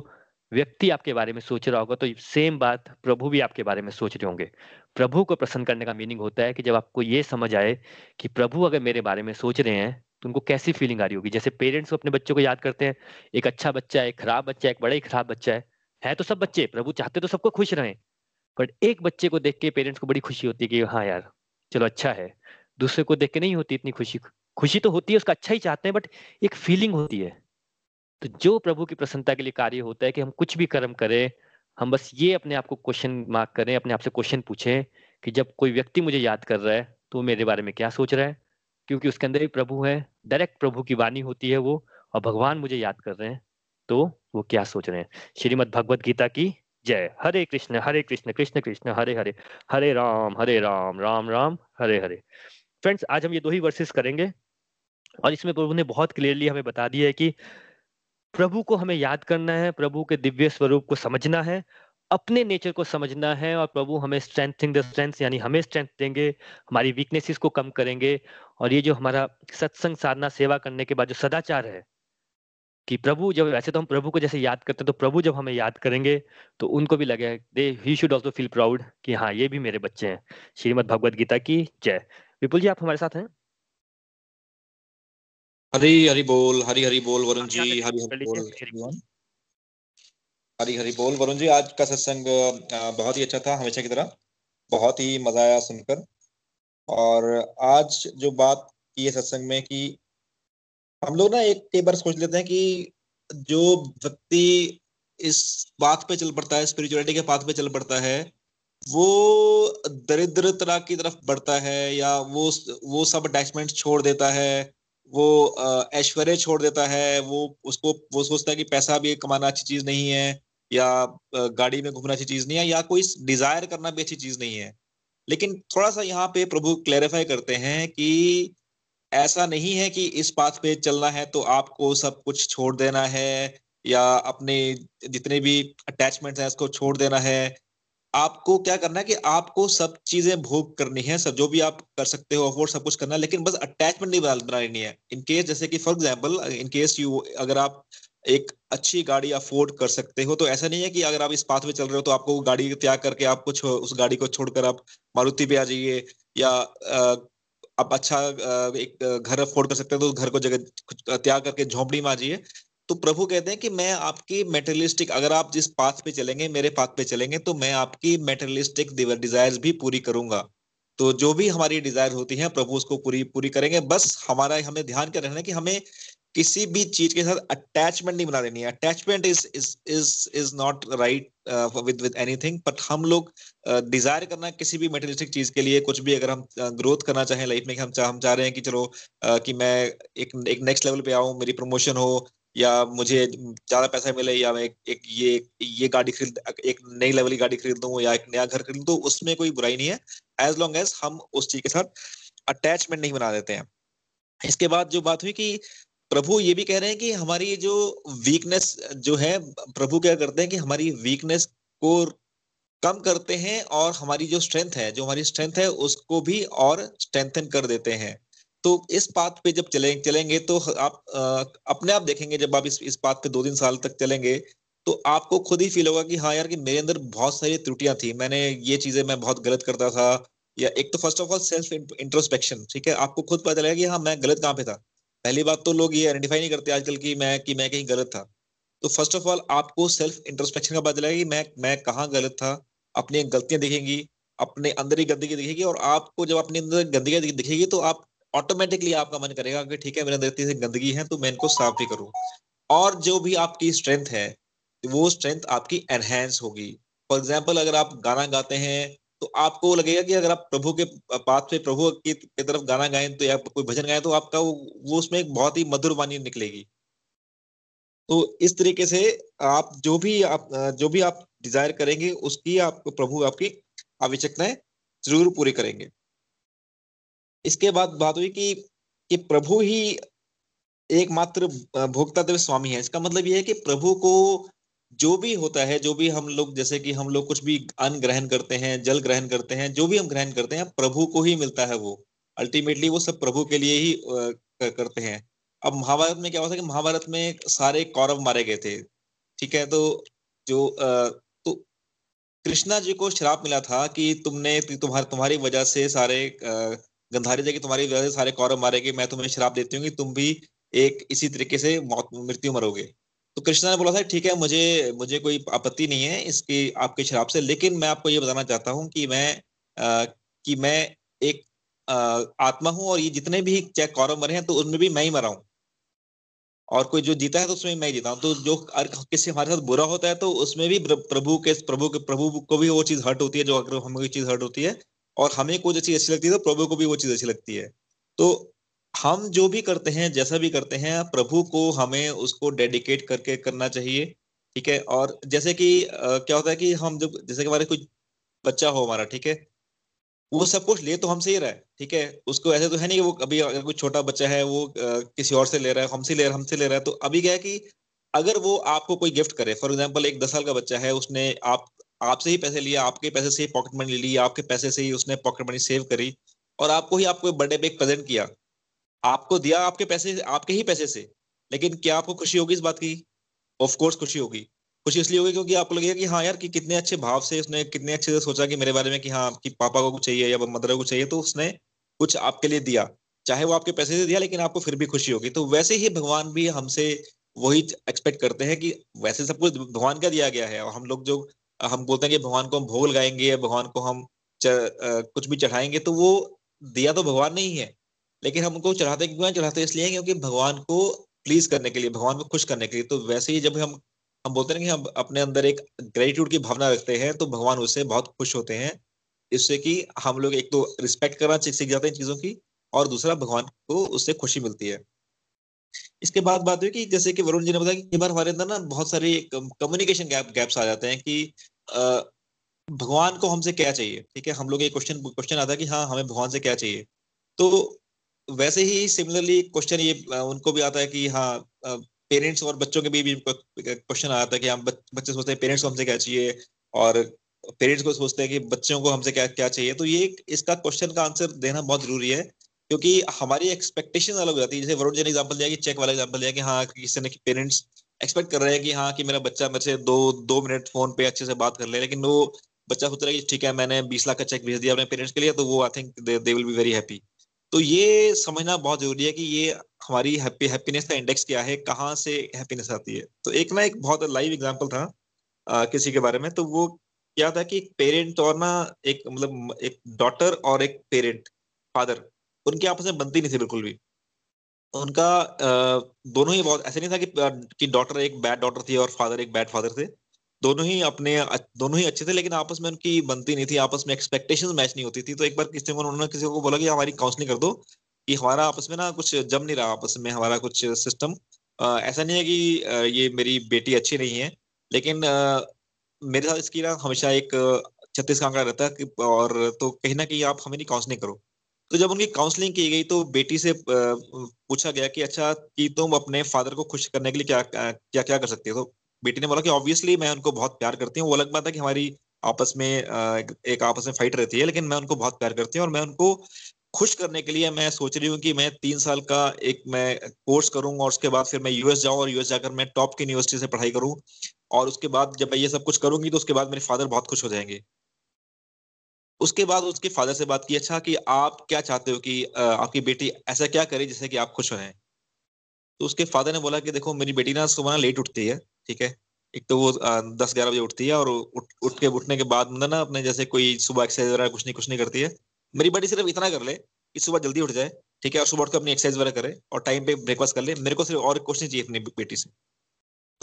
व्यक्ति आपके बारे में सोच रहा होगा तो सेम बात प्रभु भी आपके बारे में सोच रहे होंगे। प्रभु को प्रसन्न करने का मीनिंग होता है कि जब आपको ये समझ आए कि प्रभु अगर मेरे बारे में सोच रहे हैं तो उनको कैसी फीलिंग आ रही होगी? जैसे पेरेंट्स अपने बच्चों को याद करते हैं, एक अच्छा बच्चा है, एक खराब बच्चा है, एक बड़ा ही खराब बच्चा है है तो सब बच्चे, प्रभु चाहते तो सबको खुश रहें बट एक बच्चे को देख के पेरेंट्स को बड़ी खुशी होती है कि हाँ यार, चलो अच्छा है। दूसरे को देख के नहीं होती इतनी खुशी। खुशी तो होती है, उसका अच्छा ही चाहते हैं बट एक फीलिंग होती है। तो जो प्रभु की प्रसन्नता के लिए कार्य होता है कि हम कुछ भी कर्म करें, हम बस ये अपने आप को क्वेश्चन मार्क करें, अपने आप से क्वेश्चन पूछें कि जब कोई व्यक्ति मुझे याद कर रहा है तो मेरे बारे में क्या सोच रहा है? क्योंकि उसके अंदर ही प्रभु है डायरेक्ट प्रभु की वाणी होती है वो, और भगवान मुझे याद कर रहे हैं तो वो क्या सोच रहे हैं? श्रीमद भगवत गीता की जय। हरे कृष्ण हरे कृष्ण कृष्ण कृष्ण, हरे हरे हरे राम हरे राम राम राम, हरे हरे। फ्रेंड्स आज हम ये दो ही वर्सेस करेंगे। और इसमें प्रभु ने बहुत क्लियरली हमें बता दिया है कि प्रभु को हमें याद करना है, प्रभु के दिव्य स्वरूप को समझना है, अपने नेचर को समझना है और प्रभु हमें स्ट्रेंथिंग द स्ट्रेंथ यानी हमें स्ट्रेंथ देंगे, हमारी वीकनेसेस को कम करेंगे और ये जो हमारा सत्संग, साधना, सेवा करने के बाद जो सदाचार है कि प्रभु जब वैसे तो हम प्रभु को जैसे याद करते हैं तो प्रभु जब हमें याद करेंगे तो उनको भी लगे they he should also feel proud कि हाँ ये भी मेरे बच्चे हैं। श्रीमद भगवद गीता की जय। विपुल जी, आप हमारे साथ हैं? हरी हरी बोल हरी हरी बोल वरुण जी हरी हरी बोल हरी हरी बोल वरुण जी आज का सत्संग बहुत ही अच्छा था हमेशा की तरह। बहुत ही मज़ा आया सुनकर। और आज जो बात की है सत्संग में कि हम लोग ना एक कई बार सोच लेते हैं कि जो व्यक्ति इस बात पे चल पड़ता है स्पिरिचुअलिटी के पाथ पे चल पड़ता है वो दरिद्र तरह की तरफ़ बढ़ता है या वो वो सब अटैचमेंट छोड़ देता है वो ऐश्वर्य छोड़ देता है, वो उसको, वो सोचता है कि पैसा भी कमाना अच्छी चीज़ नहीं है, या गाड़ी में घूमना अच्छी चीज़ नहीं है, या कोई डिज़ायर करना भी अच्छी चीज़ नहीं है। लेकिन थोड़ा सा यहाँ पे प्रभु क्लैरिफाई करते हैं कि ऐसा नहीं है कि इस पाथ पे चलना है तो आपको सब कुछ छोड़ देना है, या अपने जितने भी अटैचमेंट्स हैं उसको छोड़ देना है। आपको क्या करना है कि आपको सब चीज़ें भोग करनी है, सब जो भी आप कर सकते हो, अफोर्ड सब कुछ करना है, लेकिन बस अटैचमेंट नहीं बनानी है। इन केस जैसे कि for example in case you अगर आप एक अच्छी गाड़ी अफोर्ड कर सकते हो तो ऐसा नहीं है कि अगर आप इस पाथ में चल रहे हो तो आपको गाड़ी त्याग करके आप कुछ उस गाड़ी को छोड़कर आप मारुति पे आ जाइए या आप अच्छा एक घर अफोर्ड कर सकते हैं तो घर को जगह त्याग करके झोंपड़ी में आ जाइए। तो प्रभु कहते हैं कि मैं आपकी मेटेरियलिस्टिक अगर आप जिस पाथ पे चलेंगे मेरे पाथ पे चलेंगे तो मैं आपकी मेटेरियलिस्टिक डिजायर्स भी पूरी करूँगा। तो जो भी हमारी डिज़ायर होती है प्रभु उसको पूरी पूरी करेंगे। बस हमारा हमें ध्यान क्या रखना है कि हमें किसी भी चीज़ के साथ अटैचमेंट नहीं बना देनी है। Attachment is is is is not right with with anything but हम लोग डिज़ायर uh, करना किसी भी मेटेरियलिस्टिक चीज़ के लिए कुछ भी अगर हम ग्रोथ uh, करना चाहें लाइफ में हम चाह हम चाह रहे हैं कि चलो uh, कि मैं एक एक नेक्स्ट लेवल पे आऊँ मेरी प्रमोशन हो या मुझे ज़्यादा पैसा मिले या मैं एक, एक ये ये गाड़ी खरीद एक नई लेवल की गाड़ी खरीद दूँ या एक नया घर खरीद तो उसमें कोई बुराई नहीं है। एज लॉन्ग एज हम उस चीज़ के साथ अटैचमेंट नहीं बना देते हैं। इसके बाद जो बात हुई कि प्रभु ये भी कह रहे हैं कि हमारी जो वीकनेस जो है प्रभु क्या करते हैं कि हमारी वीकनेस को कम करते हैं और हमारी जो स्ट्रेंथ है जो हमारी स्ट्रेंथ है उसको भी और स्ट्रेंथन कर देते हैं। तो इस बात पे जब चले चलेंगे तो आप आ, अपने आप देखेंगे जब आप इस इस बात पे दो तीन साल तक चलेंगे तो आपको खुद ही फील होगा कि हाँ यार कि मेरे अंदर बहुत सारी त्रुटियाँ थी। मैंने ये चीज़ें मैं बहुत गलत करता था। या एक तो first of all self introspection ठीक है? आपको खुद पता चलेगा कि हाँ मैं गलत कहाँ पे था। पहली बात तो लोग ये आइडेंटिफाई नहीं करते आजकल की मैं कि मैं कहीं गलत था। तो फ़र्स्ट ऑफ़ ऑल आपको सेल्फ इंट्रोस्पेक्शन का पता चलेगा कि मैं मैं कहाँ गलत था। अपनी गलतियाँ दिखेंगी अपने अंदर ही गंदगी दिखेगी और आपको जब अपने अंदर गंदगी दिखेगी तो आप ऑटोमेटिकली आपका मन करेगा कि ठीक है मेरे अंदर इतनी गंदगी है तो मैं इनको साफ़ भी करूँ। और जो भी आपकी स्ट्रेंथ है वो स्ट्रेंथ आपकी एनहेंस होगी। फॉर एग्ज़ाम्पल अगर आप गाना गाते हैं तो आपको लगेगा कि अगर आप प्रभु के पाथ पे प्रभु की, तरफ़ गाना गाएँ तो या कोई भजन गाएँ तो आपका वो, वो उसमें एक बहुत ही मधुर वाणी निकलेगी। तो इस तरीके से आप जो भी आप जो भी आप डिज़ायर करेंगे उसकी आपको प्रभु आपकी आवश्यकताएँ ज़रूर पूरी करेंगे। इसके बाद बात हुई कि कि प्रभु ही एकमात्र भोक्ता देव स्वामी है। इसका मतलब यह है कि प्रभु को जो भी होता है, जो भी हम लोग, जैसे कि हम लोग कुछ भी अन्न ग्रहण करते हैं, जल ग्रहण करते हैं, जो भी हम ग्रहण करते हैं, प्रभु को ही मिलता है वो। अल्टीमेटली वो सब प्रभु के लिए ही करते हैं। अब महाभारत में क्या होता है कि महाभारत में सारे कौरव मारे गए थे। ठीक है तो जो तो कृष्णा जी को श्राप मिला था कि तुमने, तुम्हारी तुम्हारी वजह से सारे गंधारी जी की तुम्हारी वजह से सारे कौरव मारे गए। मैं तुम्हें श्राप देती हूँ कि तुम भी एक इसी तरीके से मौत मृत्यु मरोगे। तो कृष्णा ने बोला था ठीक है मुझे मुझे कोई आपत्ति नहीं है इसकी आपके शराब से। लेकिन मैं आपको ये बताना चाहता हूँ कि मैं आ, कि मैं एक आ, आत्मा हूँ और ये जितने भी चाहे कौरव मरे हैं तो उनमें भी मैं ही मरा हूँ। और कोई जो जीता है तो उसमें मैं ही जीता हूँ। तो जो किसी हमारे साथ बुरा होता है तो उसमें भी प्रभु के प्रभु के प्रभु को भी वो चीज़ हर्ट होती है जो अगर हमें चीज़ हर्ट होती है और हमें कोई चीज़ अच्छी लगती है तो प्रभु को भी वो चीज़ अच्छी लगती है। तो हम जो भी करते हैं, जैसा भी करते हैं, प्रभु को हमें उसको डेडिकेट करके करना चाहिए, ठीक है? और जैसे कि क्या होता है कि हम जब, जैसे कि हमारे कोई बच्चा हो हमारा, ठीक है? वो सब कुछ ले तो हमसे ही रहा है, ठीक है? उसको ऐसे तो है नहीं कि वो अभी अगर कोई छोटा बच्चा है, वो किसी और से ले रहा है, हमसे ले रहा है, हमसे ले रहा है तो अभी क्या है कि अगर वो आपको कोई गिफ्ट करे, फॉर एग्ज़ाम्पल एक दस साल का बच्चा है, उसने आप आपसे ही पैसे लिया आपके पैसे से ही पॉकेट मनी ली, आपके पैसे से ही उसने पॉकेट मनी सेव करी और आपको ही आपको बर्थडे पे एक प्रेजेंट किया। आपको दिया आपके पैसे, आपके ही पैसे से। लेकिन क्या आपको खुशी होगी इस बात की? ऑफकोर्स खुशी होगी। खुशी इसलिए होगी क्योंकि आपको लगेगा कि हाँ यार, कि कितने अच्छे भाव से उसने कितने अच्छे से सोचा कि मेरे बारे में कि हाँ कि पापा को कुछ चाहिए या मदर को चाहिए तो उसने कुछ आपके लिए दिया। चाहे वो आपके पैसे से दिया, लेकिन आपको फिर भी खुशी होगी। तो वैसे ही भगवान भी हमसे वही एक्सपेक्ट करते हैं कि वैसे सब कुछ भगवान का दिया गया है और हम लोग जो हम बोलते हैं कि भगवान को हम भोग लगाएँगे भगवान को हम आ, कुछ भी चढ़ाएँगे तो वो दिया तो भगवान नहीं है लेकिन हम उनको चढ़ाते क्यों चढ़ाते इसलिए क्योंकि भगवान को प्लीज़ करने के लिए भगवान को खुश करने के लिए। तो वैसे ही जब हम हम बोलते हैं कि हम अपने अंदर एक ग्रेटिट्यूड की भावना रखते हैं तो भगवान उससे बहुत खुश होते हैं। इससे कि हम लोग एक तो रिस्पेक्ट करना सीख जाते हैं चीज़ों की और दूसरा भगवान को उससे खुशी मिलती है। इसके बाद बात हुई कि जैसे कि वरुण जी ने बताया कि कई बार हमारे अंदर ना बहुत सारे कम्युनिकेशन गैप गैप्स आ जाते हैं कि भगवान को हमसे क्या चाहिए? ठीक है, हम लोग एक क्वेश्चन क्वेश्चन आता है कि हाँ हमें भगवान से क्या चाहिए? तो वैसे ही सिमिलरली क्वेश्चन ये उनको भी आता है कि हाँ पेरेंट्स और बच्चों के भी क्वेश्चन आता है कि हम बच्चे सोचते हैं पेरेंट्स को हमसे क्या चाहिए? और पेरेंट्स को सोचते हैं कि बच्चों को हमसे क्या क्या चाहिए? तो ये इसका क्वेश्चन का आंसर देना बहुत ज़रूरी है, क्योंकि हमारी एक्सपेक्टेशन अलग हो जाती है। जैसे वरुण जी ने एग्ज़ाम्पल दिया कि चेक वाला एग्ज़ाम्पल दिया कि हाँ किसी ने पेरेंट्स एक्सपेक्ट कर रहे हैं कि हाँ कि मेरा बच्चा मेरे से दो दो मिनट फ़ोन पे अच्छे से बात कर ले लेकिन वो बच्चा सोच रहा है कि ठीक है मैंने बीस लाख का चेक भेज दिया अपने पेरेंट्स के लिए तो वो I think they will be very happy तो ये समझना बहुत ज़रूरी है कि ये हमारी हैप्पी हैप्पीनेस का इंडेक्स क्या है कहाँ से हैप्पीनेस आती है। तो एक ना एक बहुत लाइव एग्ज़ाम्पल था आ, किसी के बारे में तो वो क्या था कि एक पेरेंट और ना एक मतलब एक डॉटर और एक पेरेंट फादर उनकी आपस में बनती नहीं थी बिल्कुल भी। उनका दोनों ही बहुत, ऐसे नहीं था कि कि डॉटर एक बैड डॉटर थी और फादर एक बैड फादर थे। दोनों ही अपने दोनों ही अच्छे थे, लेकिन आपस में उनकी बनती नहीं थी, आपस में एक्सपेक्टेशन मैच नहीं होती थी। तो एक बार किसी उन्होंने किसी को बोला कि हमारी काउंसलिंग कर दो, कि हमारा आपस में ना कुछ जम नहीं रहा आपस में, हमारा कुछ सिस्टम ऐसा नहीं है कि ये मेरी बेटी अच्छी नहीं है, लेकिन मेरे साथ इसकी ना हमेशा एक, छत्तीस का आंकड़ा रहता है और तो कहीं ना कहीं आप हमें नहीं काउंसलिंग करो। तो जब उनकी काउंसलिंग की गई तो बेटी से पूछा गया कि अच्छा कि तुम अपने फादर को खुश करने के लिए क्या क्या क्या कर सकती हो? तो बेटी ने बोला कि ऑब्वियसली मैं उनको बहुत प्यार करती हूँ। वो अलग बात है कि हमारी आपस में एक आपस में फाइट रहती है, लेकिन मैं उनको बहुत प्यार करती हूँ और मैं उनको खुश करने के लिए मैं सोच रही हूँ कि मैं तीन साल का एक मैं कोर्स करूँगा और उसके बाद फिर मैं यूएस जाऊँ और यूएस जाकर मैं टॉप की यूनिवर्सिटी से पढ़ाई करूँ। और उसके बाद जब मैं ये सब कुछ करूँगी तो उसके बाद मेरे फादर बहुत खुश हो जाएँगे। उसके बाद उसके फादर से बात की अच्छा कि आप क्या चाहते हो कि आपकी बेटी ऐसा क्या करे जिससे कि आप खुश हो जाए तो उसके फादर ने बोला कि, देखो, मेरी बेटी ना सुबह ना लेट उठती है, ठीक है? एक तो वो दस ग्यारह बजे उठती है और उठ उठ के उठने के बाद ना अपने जैसे कोई सुबह एक्सरसाइज वगैरह कुछ नहीं कुछ नहीं करती है। मेरी बेटी सिर्फ़ इतना कर ले कि सुबह जल्दी उठ जाए, ठीक है? और सुबह उठ के अपनी एक्सरसाइज वगैरह करे और टाइम पे ब्रेकफास्ट कर ले। मेरे को सिर्फ़ और कुछ नहीं चाहिए अपनी बेटी से।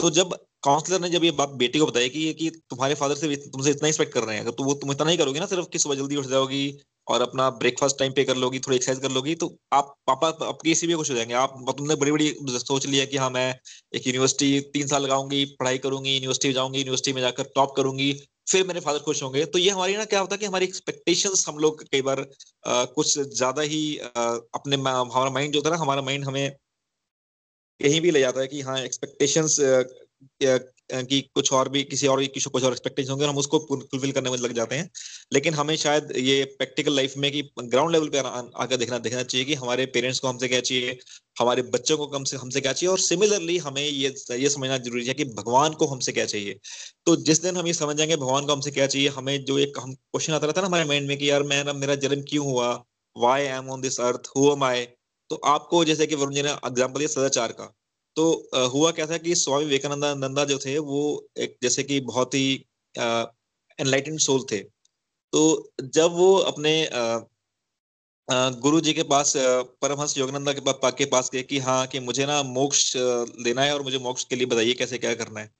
तो जब काउंसलर ने जब ये बात बेटी को बताया कि कि तुम्हारे फादर से तुमसे इतना एक्सपेक्ट कर रहे हैं अगर तो वो तुम इतना ही करोगे ना सिर्फ़ कि सुबह जल्दी उठ जाओगी और अपना ब्रेकफास्ट टाइम पे कर लोगी थोड़ी एक्सरसाइज कर लोगी तो आप पापा आपकी इसी भी खुश हो जाएँगे। आप तुमने बड़ी बड़ी सोच लिया कि हाँ मैं एक यूनिवर्सिटी तीन साल लगाऊँगी पढ़ाई करूँगी यूनिवर्सिटी में जाऊँगी यूनिवर्सिटी में जाकर टॉप करूँगी फिर मेरे फादर खुश होंगे। तो ये हमारी ना क्या होता है कि हमारी एक्सपेक्टेशंस हम लोग कई बार आ, कुछ ज़्यादा ही आ, अपने हमारा माइंड जो होता है ना हमारा माइंड हमें कहीं भी ले जाता है कि हाँ एक्सपेक्टेशंस कि कुछ और भी, किसी और की कुछ और एक्सपेक्टेशन होंगे हम उसको फुलफिल करने में लग जाते हैं। लेकिन हमें शायद ये प्रैक्टिकल लाइफ में कि ग्राउंड लेवल पे आकर देखना देखना चाहिए कि हमारे पेरेंट्स को हमसे क्या चाहिए, हमारे बच्चों को कम से हमसे क्या चाहिए और सिमिलरली हमें ये ये समझना ज़रूरी है कि भगवान को हमसे क्या चाहिए। तो जिस दिन हम ये समझ जाएँगे भगवान को हमसे क्या चाहिए, हमें जो एक, हम क्वेश्चन आता रहता है ना हमारे माइंड में कि यार मैं मेरा जन्म क्यों हुआ? Why am on this earth who am I तो आपको जैसे कि वरुण जी ने एग्ज़ाम्पल दिया सदाचार का तो हुआ था कि स्वामी विवेकानंद नंदा जो थे, वो एक जैसे कि बहुत ही एनलाइटेंड सोल थे। तो जब वो अपने गुरु जी के पास परमहंस योगानंदा के पास के पास गए कि हाँ कि मुझे ना मोक्ष लेना है और मुझे मोक्ष के लिए बताइए कैसे क्या करना है।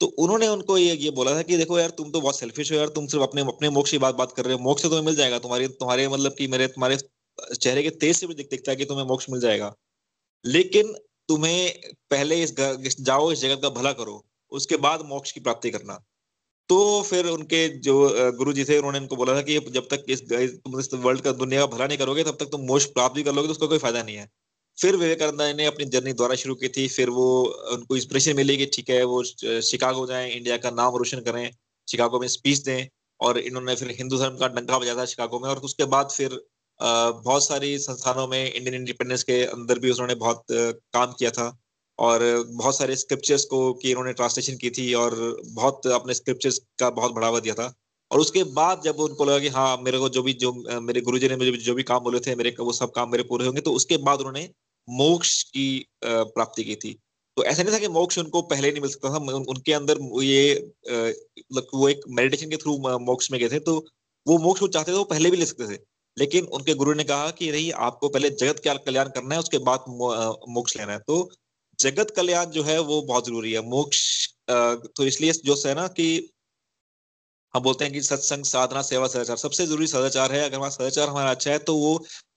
तो उन्होंने उनको ये ये बोला था कि देखो यार, तुम तो बहुत सेल्फिश हो यार, तुम सिर्फ़ अपने अपने मोक्ष की बात बात कर रहे हो, मोक्ष तो तुम्हें मिल जाएगा, तुम्हारे तुम्हारे मतलब कि मेरे, तुम्हारे चेहरे के तेज से भी दिख दिखता है कि तुम्हें मोक्ष मिल जाएगा। लेकिन तुम्हें पहले इस, जाओ इस जगत का भला करो उसके बाद मोक्ष की प्राप्ति करना। तो फिर उनके जो गुरु जी थे उन्होंने इनको बोला था कि जब तक इस इस वर्ल्ड का दुनिया का भला नहीं करोगे तब तक तुम मोक्ष प्राप्त भी कर लोगे तो उसका कोई फ़ायदा नहीं है। फिर विवेकानंद ने अपनी जर्नी द्वारा शुरू की थी फिर वो उनको इंस्पिरेशन मिली कि ठीक है वो शिकागो जाएँ इंडिया का नाम रोशन करें शिकागो में स्पीच दें और इन्होंने फिर हिंदू धर्म का डंका बजाया था शिकागो में और उसके बाद फिर बहुत सारी संस्थानों में इंडियन इंडिपेंडेंस के अंदर भी उन्होंने बहुत काम किया था और बहुत सारे स्क्रिप्चर्स को की इन्होंने ट्रांसलेशन की थी और बहुत अपने स्क्रिप्चर्स का बहुत बढ़ावा दिया था। और उसके बाद जब उनको लगा कि हाँ मेरे को जो भी जो मेरे गुरुजी ने मुझे जो भी काम बोले थे मेरे वो सब काम मेरे पूरे होंगे तो उसके बाद उन्होंने मोक्ष की प्राप्ति की थी। तो ऐसा नहीं था कि मोक्ष उनको पहले नहीं मिल सकता था उन, उनके अंदर ये वो एक मेडिटेशन के थ्रू मोक्ष में गए थे तो वो मोक्ष वो चाहते थे वो पहले भी ले सकते थे। लेकिन उनके गुरु ने कहा कि नहीं आपको पहले जगत का कल्याण करना है उसके बाद मोक्ष लेना है। तो जगत कल्याण जो है वो बहुत ज़रूरी है। मोक्ष तो इसलिए जो है ना कि हम बोलते हैं कि सत्संग साधना सेवा सदाचार। सबसे ज़रूरी सदाचार है अगर हमारा सदाचार हमारा अच्छा है तो वो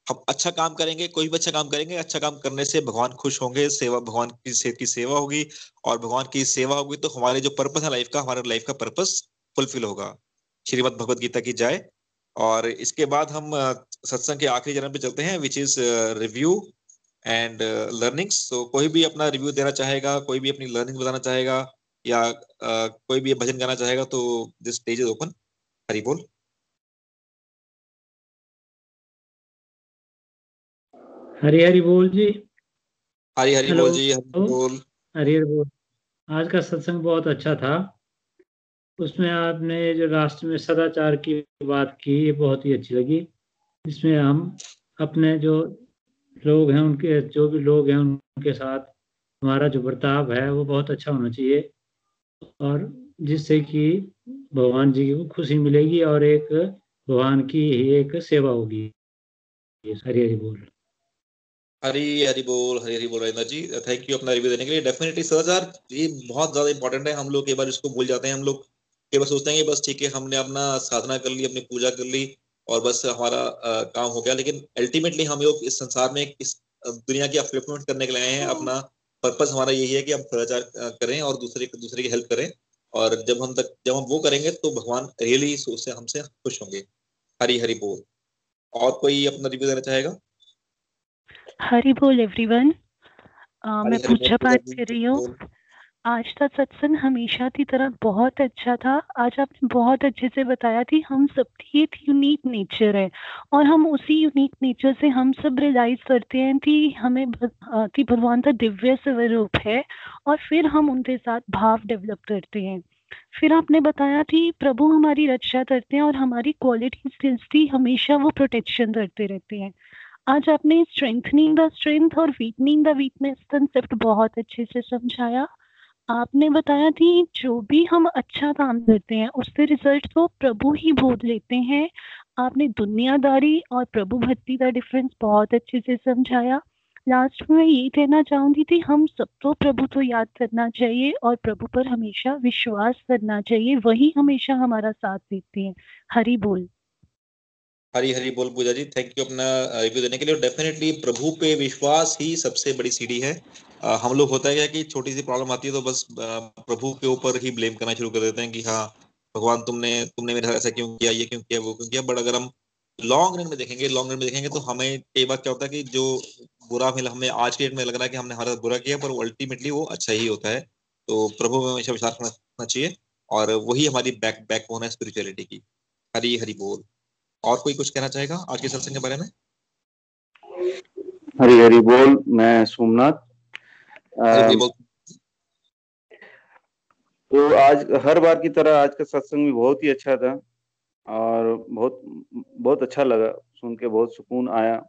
हम अच्छा काम करेंगे कोई भी अच्छा काम करेंगे अच्छा काम करने से भगवान खुश होंगे सेवा भगवान की से, की सेवा होगी और भगवान की सेवा होगी तो हमारे जो पर्पस है लाइफ का हमारे लाइफ का पर्पस फुलफिल होगा। श्रीमद भगवद गीता की जाए और इसके बाद हम सत्संग के आखिरी चरण पे चलते हैं which is review and learnings तो कोई भी अपना रिव्यू देना चाहेगा कोई भी अपनी लर्निंग बताना चाहेगा या uh, कोई भी भजन गाना चाहेगा तो this stage is open Hari बोल। हरी हरी बोल जी। हरी हरी बोल जी हरी बोल। हरी हरी बोल। आज का सत्संग बहुत अच्छा था। उसमें आपने जो राष्ट्र में सदाचार की बात की, ये बहुत ही अच्छी लगी। इसमें हम अपने जो लोग हैं, उनके जो भी लोग हैं, उनके साथ हमारा जो बर्ताव है, वो बहुत अच्छा होना चाहिए और जिससे कि भगवान जी को खुशी मिलेगी और एक भगवान की ही एक सेवा होगी। हरी हरी बोल। हरी हरी बोल, हरी हरी बोल रविंद्र जी। थैंक यू अपना रिव्यू देने के लिए। डेफिनेटली सदाचार, ये बहुत ज़्यादा इंपॉर्टेंट है। हम लोग कई बार इसको भूल जाते हैं। हम लोग कि बस सोचते हैं कि बस ठीक है हमने अपना साधना कर ली अपनी पूजा कर ली और बस हमारा आ, काम हो गया। लेकिन अल्टीमेटली हम लोग इस संसार में इस दुनिया की अपलिफ्टमेंट करने के लिए आए हैं। अपना पर्पस हमारा यही है कि हम सदाचार करें और दूसरे दूसरे की हेल्प करें। और जब हम तक जब हम वो करेंगे तो भगवान रियली उससे हमसे खुश होंगे। हरी हरी बोल। और कोई अपना रिव्यू देना चाहेगा? हरी बोल एवरीवन मैं पूजा पाठ कर रही हूँ। आज का सत्संग हमेशा की तरह बहुत अच्छा था। आज आपने बहुत अच्छे से बताया कि हम सबकी एक यूनिक नेचर है और हम उसी यूनिक नेचर से हम सब रियलाइज़ करते हैं कि हमें कि भगवान का दिव्य स्वरूप है और फिर हम उनके साथ भाव डेवलप करते हैं। फिर आपने बताया कि प्रभु हमारी रक्षा करते हैं और हमारी क्वालिटी स्किल्स की हमेशा वो प्रोटेक्शन करते रहते हैं। आज आपने स्ट्रेंथनिंग द स्ट्रेंथ और वीकनिंग द वीकनेस कंसेप्ट बहुत अच्छे से समझाया। आपने बताया कि जो भी हम अच्छा काम करते हैं, उससे रिज़ल्ट तो प्रभु ही भोग लेते हैं। आपने दुनियादारी और प्रभु भक्ति का डिफरेंस बहुत अच्छे से समझाया। लास्ट में मैं ये कहना चाहूँगी थी हम सबको प्रभु तो याद करना चाहिए और प्रभु पर हमेशा विश्वास करना चाहिए। वही हमेशा हमारा साथ देते हैं। हरी बोल। हरी हरी बोल पूजा जी। थैंक यू अपना रिव्यू देने के लिए। डेफिनेटली प्रभु पे विश्वास ही सबसे बड़ी सीढ़ी है। हम लोग होता है क्या कि छोटी सी प्रॉब्लम आती है तो बस प्रभु के ऊपर ही ब्लेम करना शुरू कर देते हैं कि हाँ भगवान तुमने तुमने मेरे साथ ऐसा क्यों किया, ये क्यों किया, वो क्यों किया। बट अगर हम लॉन्ग रन में देखेंगे लॉन्ग रन में देखेंगे तो हमें कई बार क्या होता है कि जो बुरा हमें आज के डेट में लग रहा है कि हमने हमारा बुरा किया, पर अल्टीमेटली वो अच्छा ही होता है। तो प्रभु में हमेशा विश्वास रखना चाहिए और वही हमारी बैक बैक बोन है स्पिरिचुअलिटी की। हरी हरी बोल। और कोई कुछ कहना चाहेगा आज के सत्संग के बारे में? हरी हरी बोल। मैं सोमनाथ। तो आज हर बार की तरह आज का सत्संग भी बहुत ही अच्छा था और बहुत बहुत अच्छा लगा सुन के बहुत सुकून आया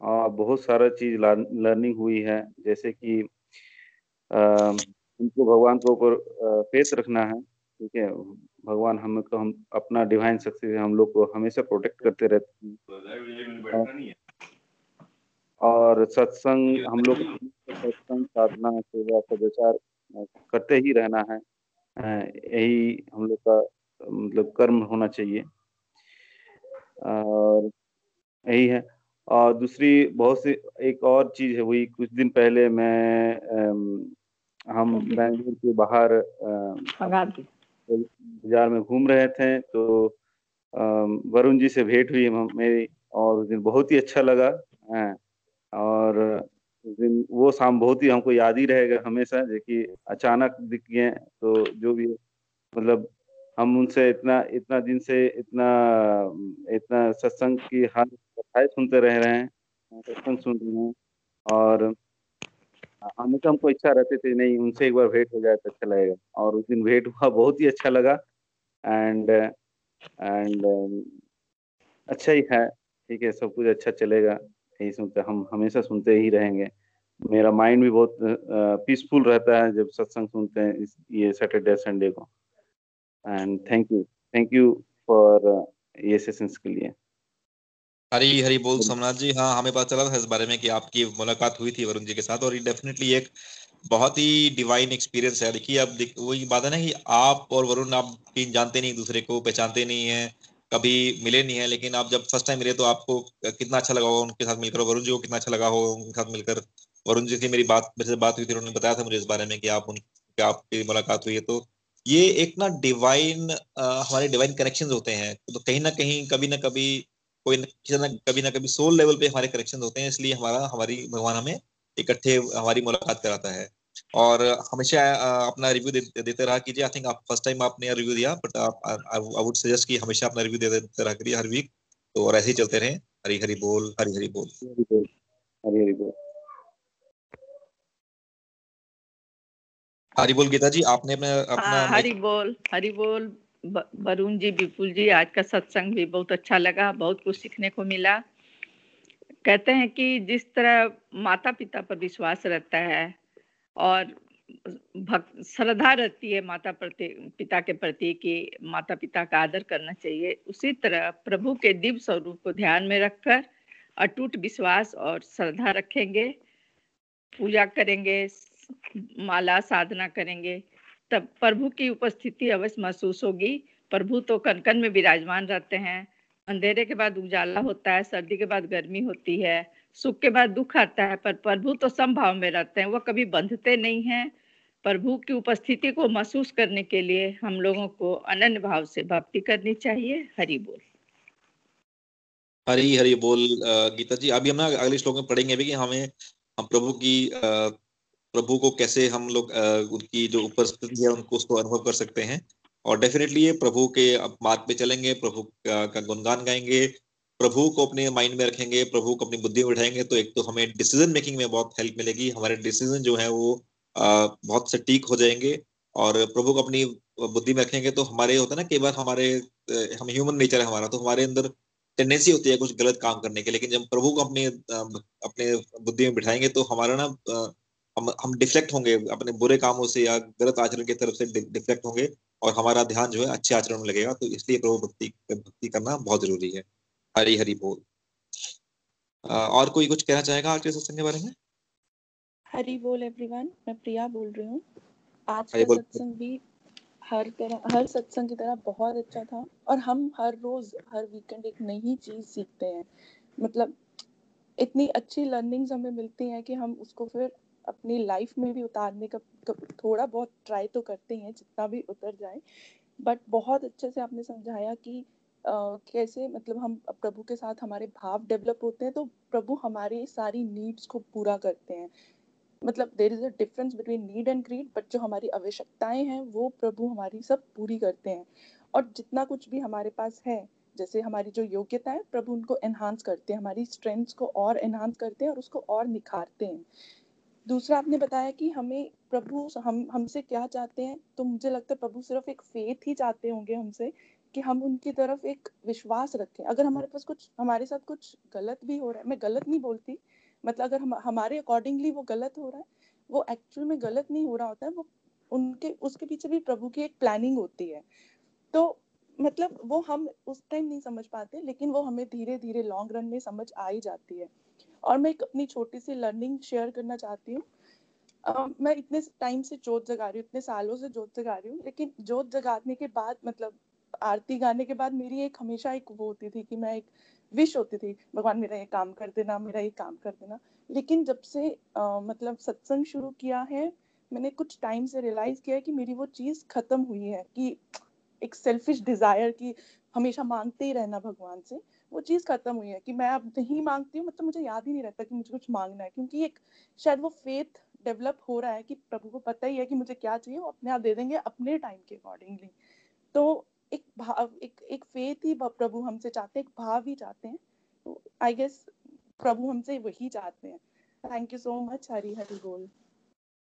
और बहुत सारा चीज़ लर्निंग हुई है। जैसे कि उनको भगवान के ऊपर फेथ रखना है ठीक है? भगवान हम तो हम अपना डिवाइन शक्ति हम लोग को हमेशा प्रोटेक्ट करते रहते हैं। और सत्संग हम लोग सत्संग साधना सेवा सदाचार करते ही रहना है। यही हम लोग का मतलब कर्म होना चाहिए। और यही है। और दूसरी बहुत सी एक और चीज़ है वही कुछ दिन पहले मैं हम बैंगलोर के बाहर बाज़ार में घूम रहे थे तो वरुण जी से भेंट हुई मेरी और उस दिन बहुत ही अच्छा लगा। और दिन वो शाम बहुत ही हमको याद ही रहेगा हमेशा जो कि अचानक दिख गए तो जो भी मतलब हम उनसे इतना इतना दिन से इतना इतना सत्संग की हर कथाएँ सुनते रह रहे हैं, सत्संग सुन रहे हैं और हमेशा हमको इच्छा रहती थी, नहीं, उनसे एक बार भेंट हो जाए तो अच्छा लगेगा। और उस दिन भेंट हुआ, बहुत ही अच्छा लगा एंड एंड अच्छा ही है, ठीक है, सब कुछ अच्छा चलेगा। यही सुनते, हम हमेशा सुनते ही रहेंगे। मेरा माइंड भी बहुत पीसफुल रहता है जब सत्संग सुनते हैं इस, ये सैटरडे संडे को। And thank you thank you for ये सेशंस के लिए। हरी हरी बोल सोमनाथ जी। हाँ हमें पता चला था इस बारे में कि आपकी मुलाकात हुई थी वरुण जी के साथ और ये डेफिनेटली एक बहुत ही डिवाइन एक्सपीरियंस है। देखिए, अब वही बात है ना कि आप और वरुण, आप तीन जानते नहीं, दूसरे को पहचानते नहीं है। कभी मिले नहीं है, लेकिन आप जब फ़र्स्ट टाइम मिले तो आपको कितना अच्छा लगा होगा उनके साथ मिलकर वरुण जी को कितना अच्छा लगा होगा उनके साथ मिलकर। वरुण जी से मेरी बात, मेरे से बात हुई थी, उन्होंने बताया था मुझे इस बारे में कि आप उन आपकी मुलाकात हुई है। तो ये एक ना डिवाइन हमारे डिवाइन कनेक्शन होते हैं। तो कहीं ना कहीं, कभी ना कभी, कोई किसी ना, कभी ना कभी सोल लेवल पे हमारे कनेक्शन होते हैं, इसलिए हमारा, हमारी, भगवान हमें इकट्ठे, हमारी मुलाकात कराता है। और हमेशा अपना रिव्यू दे, देते रहा कीजिए। आई थिंक आप फ़र्स्ट टाइम आपने रिव्यू दिया बट आप आई वुड सजेस्ट कि हमेशा अपना रिव्यू देते रहा करिए हर वीक तो और ऐसे ही चलते रहे। हरी हरी बोल हरी हरी बोल। हरी हरी बोल हरी बोल। गीता जी आपने अपने अपना हाँ, हरी बोल हरी बोल। वरुण जी विपुल जी आज का सत्संग भी बहुत अच्छा लगा बहुत कुछ सीखने को मिला। कहते हैं कि जिस तरह माता पिता पर विश्वास रहता है और भक्त श्रद्धा रहती है माता प्रति, पिता के प्रति कि माता पिता का आदर करना चाहिए। उसी तरह प्रभु के दिव्य स्वरूप को ध्यान में रखकर अटूट विश्वास और श्रद्धा रखेंगे। पूजा करेंगे, माला साधना करेंगे, तब प्रभु की उपस्थिति अवश्य महसूस होगी। प्रभु तो कन कन में विराजमान रहते हैं। अंधेरे के बाद उजाला होता है, सर्दी के बाद गर्मी होती है। सुख के बाद दुख आता है, पर प्रभु तो संभाव में रहते हैं। वो कभी बंधते नहीं हैं। प्रभु की उपस्थिति को महसूस करने के लिए हम लोगों को अनन्य भाव से भक्ति करनी चाहिए। हरि बोल। हरी हरी बोल। गीता जी, अभी हम ना अगले श्लोक में पढ़ेंगे भी कि हमें, हम प्रभु की प्रभु को कैसे हम लोग उनकी जो उपस्थिति है, उनको उसको अनुभव कर सकते हैं। और डेफिनेटली ये प्रभु के मार्ग पे चलेंगे, प्रभु का गुणगान गाएँगे। प्रभु को अपने माइंड में रखेंगे, प्रभु को अपनी बुद्धि में उठाएँगे तो एक तो हमें डिसीज़न मेकिंग में बहुत हेल्प मिलेगी। हमारे डिसीज़न जो है वो बहुत सटीक हो जाएँगे और प्रभु को अपनी बुद्धि में रखेंगे तो हमारे होता है ना, कई बार हमारे हम ह्यूमन नेचर है हमारा तो हमारे अंदर टेंडेंसी होती है कुछ गलत काम करने की, लेकिन जब प्रभु को अपने अपने बुद्धि में बिठाएँगे तो हमारा ना हम हम डिफ्लेक्ट होंगे अपने बुरे कामों से या गलत आचरण की तरफ़ से डिफ्लेक्ट होंगे और हमारा ध्यान जो है अच्छे आचरण में लगेगा तो इसलिए प्रभु भक्ति भक्ति करना बहुत ज़रूरी है। हरी हरी बोल और कोई कुछ कहना चाहेगा आज के सत्संग के बारे में? हरी बोल एवरीवन मैं प्रिया बोल रही हूँ। आज का सत्संग भी हर तरह हर सत्संग की तरह बहुत अच्छा था और हम हर रोज हर वीकेंड एक नई चीज़ सीखते हैं। मतलब इतनी अच्छी लर्निंग्स हमें मिलती हैं कि हम उसको फिर अपनी लाइफ में भी उतारने का थोड़ा बहुत ट्राई तो करते हैं जितना भी उतर जाए। बट बहुत अच्छे से आपने समझाया कि कैसे मतलब हम प्रभु के साथ हमारे भाव डेवलप होते हैं तो प्रभु हमारी सारी नीड्स को पूरा करते हैं। मतलब there is a difference between need and greed but जो हमारी आवश्यकताएँ हैं, वो प्रभु हमारी सब पूरी करते हैं। और जितना कुछ भी हमारे पास है, जैसे हमारी जो योग्यता है, प्रभु उनको एनहांस करते हैं, हमारी स्ट्रेंथ्स को और एनहांस करते हैं और उसको और निखारते हैं। दूसरा आपने बताया कि हमें प्रभु, हम, हमसे क्या चाहते हैं तो मुझे लगता है प्रभु सिर्फ़ एक फेथ ही चाहते होंगे हमसे कि हम उनकी तरफ़ एक विश्वास रखें। अगर हमारे पास कुछ हमारे साथ कुछ गलत भी हो रहा है मैं गलत नहीं बोलती मतलब अगर हम हमारे अकॉर्डिंगली वो गलत हो रहा है वो एक्चुअल में गलत नहीं हो रहा होता है वो उनके उसके पीछे भी प्रभु की एक प्लानिंग होती है। तो मतलब वो हम उस टाइम नहीं समझ पाते लेकिन वो हमें धीरे धीरे लॉन्ग रन में समझ आ ही जाती है। और मैं एक अपनी छोटी सी लर्निंग शेयर करना चाहती हूँ। Uh, मैं इतने टाइम से जोत जगा रही हूँ इतने सालों से जोत जगा रही हूँ लेकिन जोत जगाने के बाद मतलब आरती गाने के बाद मेरी एक हमेशा एक वो होती थी कि मैं एक विश होती थी भगवान मेरा ये काम कर देना मेरा ये काम कर देना। लेकिन जब से आ, मतलब सत्संग शुरू किया है मैंने कुछ टाइम से रियलाइज़ किया है कि मेरी वो चीज़ खत्म हुई है कि एक सेल्फिश डिज़ायर की हमेशा मांगते ही रहना भगवान से वो चीज़ खत्म हुई है कि मैं अब नहीं मांगती हूँ मतलब मुझे याद ही नहीं रहता कि मुझे कुछ मांगना है क्योंकि एक शायद वो फेथ डेवलप हो रहा है कि प्रभु को पता ही है कि मुझे क्या चाहिए वो अपने आप दे देंगे अपने टाइम के अकॉर्डिंगली तो एक भाव, एक एक फेथ ही प्रभु हमसे चाहते हैं, एक भाव ही चाहते हैं। तो आई गेस प्रभु हमसे वही चाहते हैं। Thank you so much Hari Hari बोल।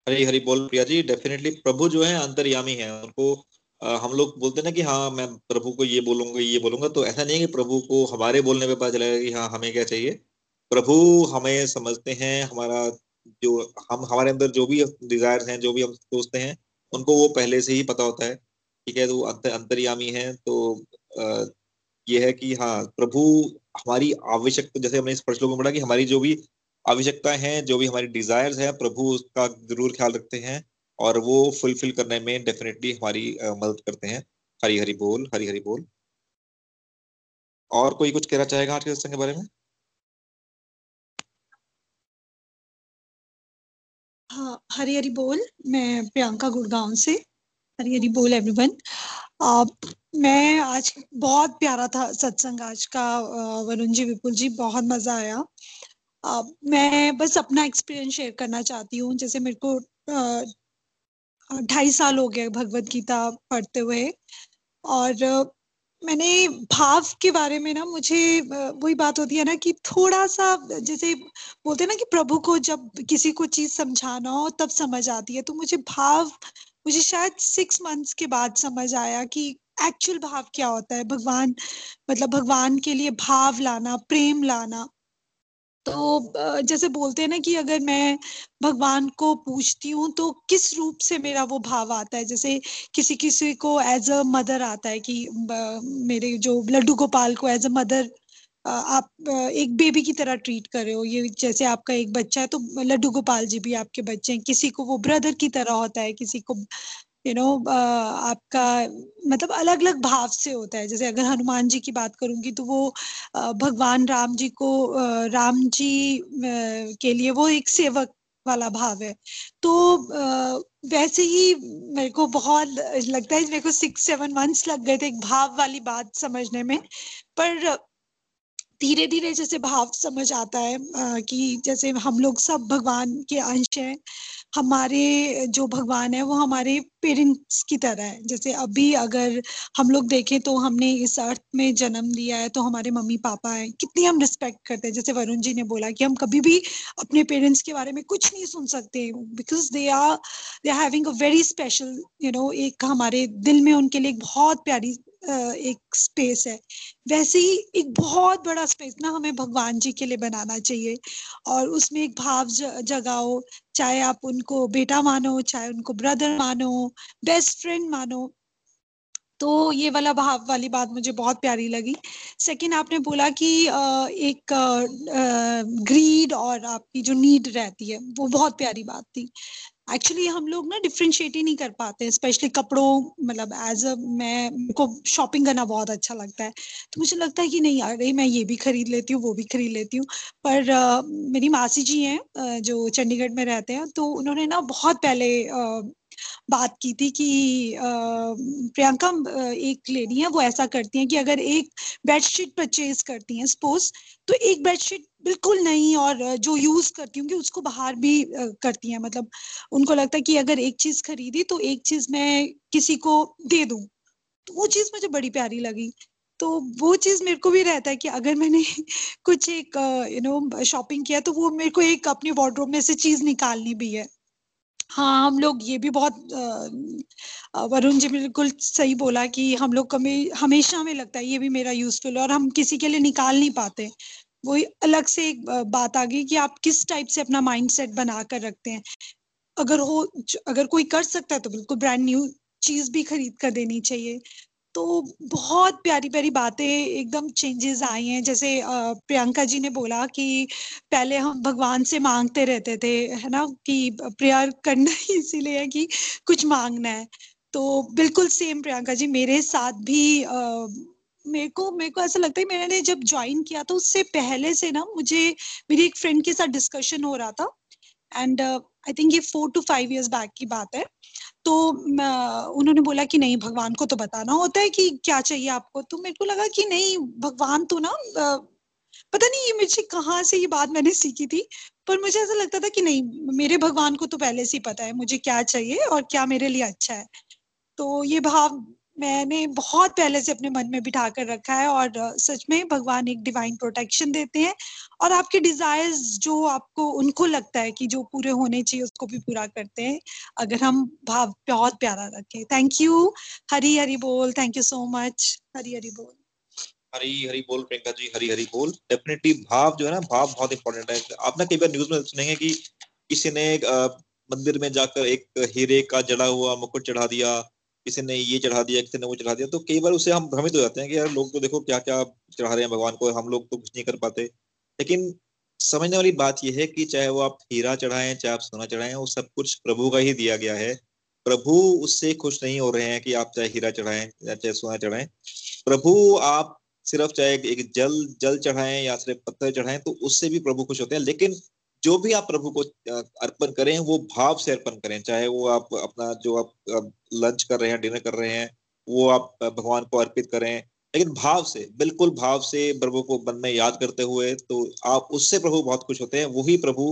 हरी हरी बोल प्रिया जी। डेफिनेटली प्रभु जो है अंतर्यामी है। उनको हम लोग बोलते ना कि हाँ मैं प्रभु को ये बोलूँगा ये बोलूँगा। तो ऐसा नहीं है कि प्रभु को हमारे बोलने पे पता चलेगा कि हाँ हमें क्या चाहिए। प्रभु हमें समझते हैं, हमारा जो हम, हमारे अंदर जो भी डिज़ायर हैं, जो भी हम सोचते हैं, उनको वो पहले से ही पता होता है। ठीक है तो अंतर अंतर्यामी है तो ये है कि हाँ प्रभु हमारी आवश्यकता, जैसे हमने इस प्रश्न में पढ़ा कि हमारी जो भी आवश्यकताएँ हैं, जो भी हमारी डिजायर्स है, प्रभु उसका ज़रूर ख्याल रखते हैं और वो फुलफिल करने में डेफिनेटली हमारी मदद करते हैं। हरी हरी बोल, हरी हरी बोल। और कोई कुछ कहना चाहेगा आज के सत्संग के बारे में? हाँ हरी हरी बोल, मैं प्रियंका गुड़गांव से। हरी हरी बोल एवरीवन मैं आज बहुत प्यारा था सत्संग आज का वरुण जी विपुल जी बहुत मज़ा आया। आ, मैं बस अपना एक्सपीरियंस शेयर करना चाहती हूँ। जैसे मेरे को ढाई साल हो गया भगवत गीता पढ़ते हुए। और मैंने भाव के बारे में ना मुझे वही बात होती है ना कि थोड़ा सा जैसे बोलते हैं ना कि प्रभु को जब किसी को चीज़ समझाना हो तब समझ आती है। तो मुझे भाव मुझे शायद सिक्स मंथ्स के बाद समझ आया कि एक्चुअल भाव क्या होता है। भगवान मतलब भगवान के लिए भाव लाना, प्रेम लाना। तो जैसे बोलते हैं ना कि अगर मैं भगवान को पूछती हूँ तो किस रूप से मेरा वो भाव आता है? जैसे किसी किसी को एज अ मदर आता है कि मेरे जो लड्डू गोपाल को एज अ मदर आप एक बेबी की तरह ट्रीट कर रहे हो। ये जैसे आपका एक बच्चा है तो लड्डू गोपाल जी भी आपके बच्चे हैं। किसी को वो ब्रदर की तरह होता है किसी को यू you नो know, आपका मतलब अलग अलग भाव से होता है। जैसे अगर हनुमान जी की बात करूँगी तो वो भगवान राम जी को राम जी के लिए वो एक सेवक वाला भाव है। तो वैसे ही मेरे को बहुत लगता है मेरे को सिक्स सेवन मंथ्स लग गए थे एक भाव वाली बात समझने में। पर धीरे धीरे जैसे भाव समझ आता है कि जैसे हम लोग सब भगवान के अंश हैं, हमारे जो भगवान है वो हमारे पेरेंट्स की तरह है। जैसे अभी अगर हम लोग देखें तो हमने इस अर्थ में जन्म लिया है तो हमारे मम्मी पापा हैं, कितनी हम रिस्पेक्ट करते हैं। जैसे वरुण जी ने बोला कि हम कभी भी अपने पेरेंट्स के बारे में कुछ नहीं सुन सकते because they are they having a very special you know एक हमारे दिल में उनके लिए एक बहुत प्यारी एक स्पेस है। वैसे ही एक बहुत बड़ा स्पेस ना हमें भगवान जी के लिए बनाना चाहिए और उसमें एक भाव जगाओ, चाहे आप उनको बेटा मानो, चाहे उनको ब्रदर मानो बेस्ट फ्रेंड मानो। तो ये वाला भाव वाली बात मुझे बहुत प्यारी लगी। सेकंड आपने बोला कि एक ग्रीड और आपकी जो नीड रहती है, वो बहुत प्यारी बात थी। एक्चुअली हम लोग ना डिफ्रेंशिएट ही नहीं कर पाते स्पेशली कपड़ों मतलब एज अ मैं को शॉपिंग करना बहुत अच्छा लगता है। तो मुझे लगता है कि नहीं अरे मैं ये भी खरीद लेती हूँ वो भी खरीद लेती हूँ। पर uh, मेरी मासी जी हैं जो चंडीगढ़ में रहते हैं तो उन्होंने ना बहुत पहले uh, बात की थी कि प्रियंका एक लेडी है वो ऐसा करती हैं कि अगर एक बेडशीट परचेज करती हैं सपोज़ तो एक बेडशीट बिल्कुल नहीं और जो यूज़ करती हूँ उसको बाहर भी करती हैं। मतलब उनको लगता है कि अगर एक चीज़ खरीदी तो एक चीज़ मैं किसी को दे दूँ। तो वो चीज़ मुझे बड़ी प्यारी लगी। तो वो चीज़ मेरे को भी रहता है कि अगर मैंने कुछ एक यू नो शॉपिंग किया तो वो मेरे को एक अपने वार्ड्रोब में से चीज़ निकालनी भी है। हाँ हम लोग ये भी बहुत वरुण जी बिल्कुल सही बोला कि हम लोग कभी हमेशा हमें लगता है ये भी मेरा यूजफुल है और हम किसी के लिए निकाल नहीं पाते। वही अलग से एक बात आ गई कि आप किस टाइप से अपना माइंड सेट बना कर रखते हैं। अगर हो अगर कोई कर सकता है तो बिल्कुल ब्रांड न्यू चीज़ भी खरीद कर देनी चाहिए। तो बहुत प्यारी प्यारी बातें एकदम चेंजेस आई हैं। जैसे प्रियंका जी ने बोला कि पहले हम भगवान से मांगते रहते थे, है ना, कि प्रेयर करना ही इसीलिए है कि कुछ मांगना है। तो बिल्कुल सेम प्रियंका जी, मेरे साथ भी मेरे को मेरे को ऐसा लगता है मैंने जब ज्वाइन किया तो उससे पहले से ना मुझे, मेरी एक फ्रेंड के साथ डिस्कशन हो रहा था। एंड आई थिंक ये four two five years back की बात है। तो उन्होंने बोला कि नहीं, भगवान को तो बताना होता है कि क्या चाहिए आपको। तो मेरे को लगा कि नहीं, भगवान तो ना पता नहीं ये मुझे कहाँ से ये बात मैंने सीखी थी। पर मुझे ऐसा लगता था कि नहीं, मेरे भगवान को तो पहले से ही पता है मुझे क्या चाहिए और क्या मेरे लिए अच्छा है। तो ये भाव मैंने बहुत पहले से अपने मन में बिठा कर रखा है और सच में भगवान एक डिवाइन प्रोटेक्शन देते हैं और आपके डिजायर्स जो आपको, उनको लगता है कि जो पूरे होने चाहिए, उसको भी पूरा करते हैं, अगर हम भाव बहुत प्यारा रखें। थैंक यू हरी हरी बोल. Thank you so much Hari Hari बोल. हरी हरी बोल, प्रियंका जी, हरी हरी बोल। डेफिनेटली भाव जो है ना, भाव बहुत इंपॉर्टेंट है। आपने कई बार न्यूज़ में सुनेंगे कि किसी ने मंदिर में जाकर एक हीरे का जड़ा हुआ, मुकुट चढ़ा दिया किसी ने ये चढ़ा दिया, किसी ने वो चढ़ा दिया तो कई बार उसे हम भ्रमित हो जाते हैं कि यार लोग तो देखो क्या क्या चढ़ा रहे हैं भगवान को, हम लोग तो कुछ नहीं कर पाते। लेकिन समझने वाली बात यह है कि चाहे वो आप हीरा चढ़ाएँ, चाहे आप सोना चढ़ाएँ, वो सब कुछ प्रभु का ही दिया गया है। प्रभु उससे खुश नहीं हो रहे हैं कि आप चाहे हीरा चढ़ाएँ या चाहे सोना चढ़ाएँ। प्रभु आप सिर्फ़ चाहे एक जल जल चढ़ाएँ या सिर्फ़ पत्थर चढ़ाएँ तो उससे भी प्रभु खुश होते हैं। लेकिन जो भी आप प्रभु को अर्पण करें, वो भाव से अर्पण करें। चाहे वो आप अपना जो आप लंच कर रहे हैं डिनर कर रहे हैं, वो आप भगवान को अर्पित करें। लेकिन भाव से, बिल्कुल भाव से प्रभु को मन में याद करते हुए तो आप उससे प्रभु बहुत खुश होते हैं, वही प्रभु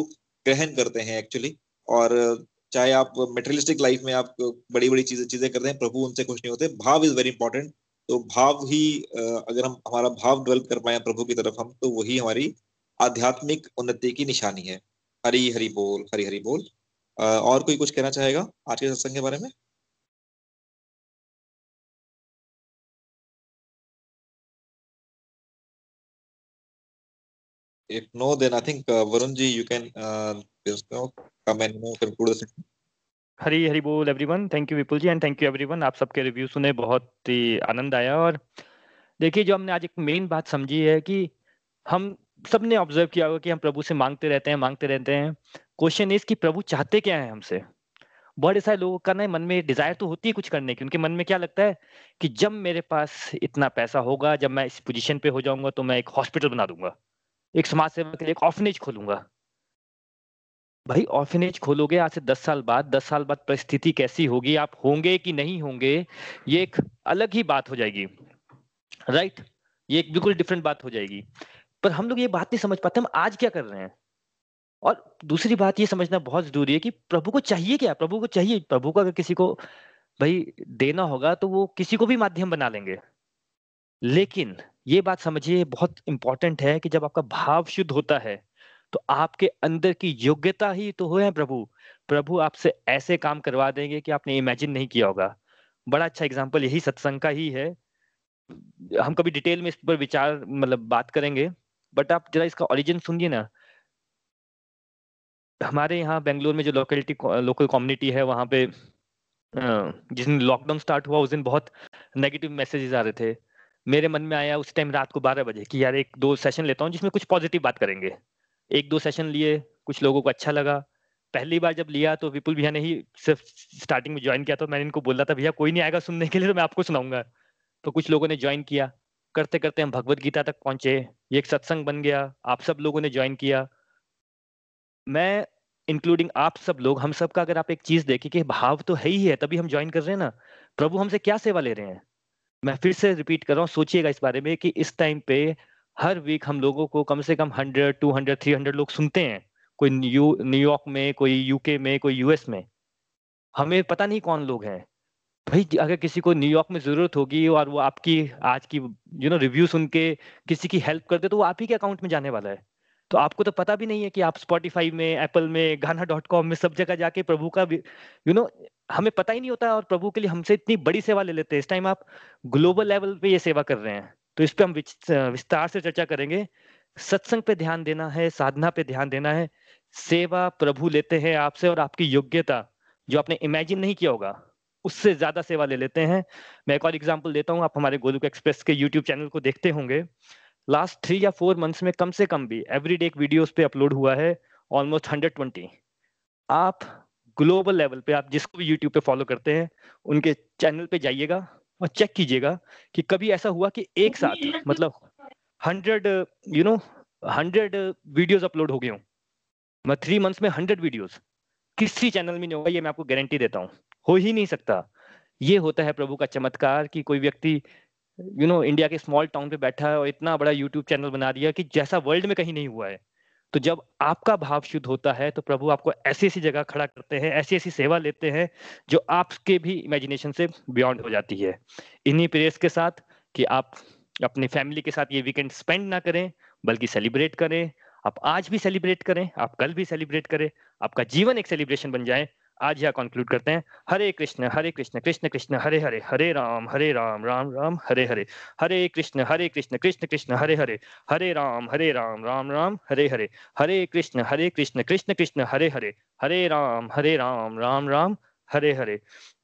ग्रहण करते हैं एक्चुअली और, चाहे आप मेटेरियलिस्टिक लाइफ में आप बड़ी बड़ी चीज़ें चीज़ें करते हैं, प्रभु उनसे खुश नहीं होते। भाव इज़ वेरी इंपॉर्टेंट तो भाव ही अगर हम, हमारा भाव डेवलप कर पाए प्रभु की तरफ़ हम तो वही हमारी आध्यात्मिक उन्नति की निशानी है। हरी हरी बोल हरी हरी बोल। और कोई कुछ कहना चाहेगा आज के सत्संग के बारे में? If no then i think uh, varun ji you can uh, just you know, come and you know, conclude the session. Hari Hari बोल everyone thank you Vipul ji and thank you everyone आप सबके review सुने बहुत ही आनंद आया। और देखिए जो हमने आज एक मेन बात समझी है कि हम सबने ऑब्ज़र्व किया होगा कि हम प्रभु से मांगते रहते हैं, मांगते रहते हैं। क्वेश्चन इज़ कि प्रभु चाहते क्या है हमसे? बहुत सारे लोगों का ना मन में डिज़ायर तो होती है कुछ करने की, उनके मन में क्या लगता है कि जब मेरे पास इतना पैसा होगा, जब मैं इस पोजीशन पे हो जाऊँगा तो मैं एक हॉस्पिटल बना दूँगा। एक समाज सेवा के लिए एक ऑर्फनेज खोलूँगा। भाई ऑर्फनेज खोलोगे आज से दस साल बाद? दस साल बाद परिस्थिति कैसी होगी? आप होंगे कि नहीं होंगे? ये एक अलग ही बात हो जाएगी। राइट ये एक बिल्कुल डिफरेंट बात हो जाएगी। पर हम लोग ये बात नहीं समझ पाते, हम आज क्या कर रहे हैं? और दूसरी बात ये समझना बहुत ज़रूरी है कि प्रभु को चाहिए क्या? प्रभु को चाहिए, प्रभु को अगर किसी को भाई देना होगा तो वो किसी को भी माध्यम बना लेंगे। लेकिन ये बात समझिए बहुत इंपॉर्टेंट है कि जब आपका भाव शुद्ध होता है तो आपके अंदर की योग्यता ही तो हो है प्रभु। प्रभु आपसे ऐसे काम करवा देंगे कि आपने इमेजिन नहीं किया होगा। बड़ा अच्छा एग्ज़ाम्पल यही सत्संग का ही है। हम कभी डिटेल में इस पर विचार मतलब बात करेंगे। बट आप जरा इसका ओरिजिन सुनिए ना। हमारे यहाँ बेंगलोर में जो लोकेलिटी लोकल कम्युनिटी है, वहाँ पे जिस दिन लॉकडाउन स्टार्ट हुआ, उस दिन बहुत नेगेटिव मैसेजेस आ रहे थे। मेरे मन में आया उस टाइम रात को बारह बजे कि यार एक दो सेशन लेता हूँ जिसमें कुछ पॉजिटिव बात करेंगे। एक दो सेशन लिए, कुछ लोगों को अच्छा लगा। पहली बार जब लिया तो विपुल भैया ने ही सिर्फ़ स्टार्टिंग में ज्वाइन किया तो मैंने इनको बोला था, भैया कोई नहीं आएगा सुनने के लिए तो मैं आपको सुनाऊँगा। तो कुछ लोगों ने ज्वाइन किया। करते करते हम भगवत गीता तक पहुँचे, ये एक सत्संग बन गया, आप सब लोगों ने ज्वाइन किया। मैं इंक्लूडिंग आप सब लोग, हम सब का अगर आप एक चीज़ देखें कि भाव तो है ही है, तभी हम ज्वाइन कर रहे हैं ना। प्रभु हमसे क्या सेवा ले रहे हैं? मैं फिर से रिपीट कर रहा हूँ, सोचिएगा इस बारे में कि इस टाइम पे हर वीक हम लोगों को कम से कम hundred two hundred three hundred लोग सुनते हैं। कोई न्यू न्यूयॉर्क में, कोई यूके में, कोई यूएस में। हमें पता नहीं कौन लोग हैं। भाई अगर किसी को न्यूयॉर्क में ज़रूरत होगी और वो आपकी आज की यू नो रिव्यू सुन के किसी की हेल्प कर दे तो वो आप ही के अकाउंट में जाने वाला है। तो आपको तो पता भी नहीं है कि आप स्पॉटिफाई में एप्पल में गाना डॉट कॉम में सब जगह जाके प्रभु का यू नो know, हमें पता ही नहीं होता और प्रभु के लिए हमसे इतनी बड़ी सेवा ले लेते हैं। इस टाइम आप ग्लोबल लेवल पे ये सेवा कर रहे हैं। तो इस पर हम विस्तार से चर्चा करेंगे। सत्संग पे ध्यान देना है साधना पे ध्यान देना है। सेवा प्रभु लेते हैं आपसे और आपकी योग्यता जो आपने इमेजिन नहीं किया होगा। उससे ज़्यादा सेवा ले लेते हैं। मैं एक और एग्ज़ाम्पल देता हूँ, आप हमारे गोलुक एक्सप्रेस के यूट्यूब चैनल को देखते होंगे। लास्ट थ्री या फोर मंथ्स में कम से कम भी एवरी डे एक वीडियो पे अपलोड हुआ है ऑलमोस्ट हंड्रेड ट्वेंटी आप ग्लोबल लेवल पे, आप जिसको भी यूट्यूब पे फॉलो करते हैं, उनके चैनल पे जाइएगा और चेक कीजिएगा कि कभी ऐसा हुआ कि एक साथ मतलब hundred you know hundred videos upload हो गए हूँ। मैं थ्री मंथ्स में हंड्रेड वीडियोज़ किसी चैनल में नहीं होगा, ये मैं आपको गारंटी देता हूँ। हो ही नहीं सकता। ये होता है प्रभु का चमत्कार कि कोई व्यक्ति यू नो इंडिया के स्मॉल टाउन पे बैठा है और इतना बड़ा यूट्यूब चैनल बना दिया कि जैसा वर्ल्ड में कहीं नहीं हुआ है। तो जब आपका भाव शुद्ध होता है तो प्रभु आपको ऐसी ऐसी जगह खड़ा करते हैं, ऐसी ऐसी सेवा लेते हैं जो आपके भी इमेजिनेशन से बियॉन्ड हो जाती है। इन्हीं प्रेयर्स के साथ कि आप अपनी फैमिली के साथ ये वीकेंड स्पेंड ना करें, बल्कि सेलिब्रेट करें। आप आज भी सेलिब्रेट करें, आप कल भी सेलिब्रेट करें। आपका जीवन एक सेलिब्रेशन बन जाए। आज यह कंक्लूड करते हैं। Hare Krishna Hare Krishna Krishna Krishna, Hare Hare Hare Ram Hare Ram Ram Ram, Hare Hare. Hare Krishna Hare Krishna Krishna Krishna, Hare Hare. Hare Ram Hare Ram Ram Ram, Hare Hare. Hare Krishna Hare Krishna Krishna Krishna, Hare Hare. Hare Ram Hare Ram Ram Ram, Hare Hare.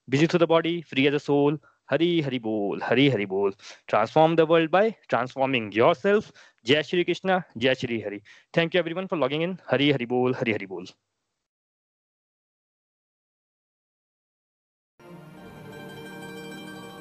Busy through the body free as soul Hari Hari बोल, हरी हरी बोल। Transform the world by transforming yourself जय श्री कृष्ण, जय Shri Hari. Thank you everyone for logging in Hari Hari बोल, हरी हरी बोल।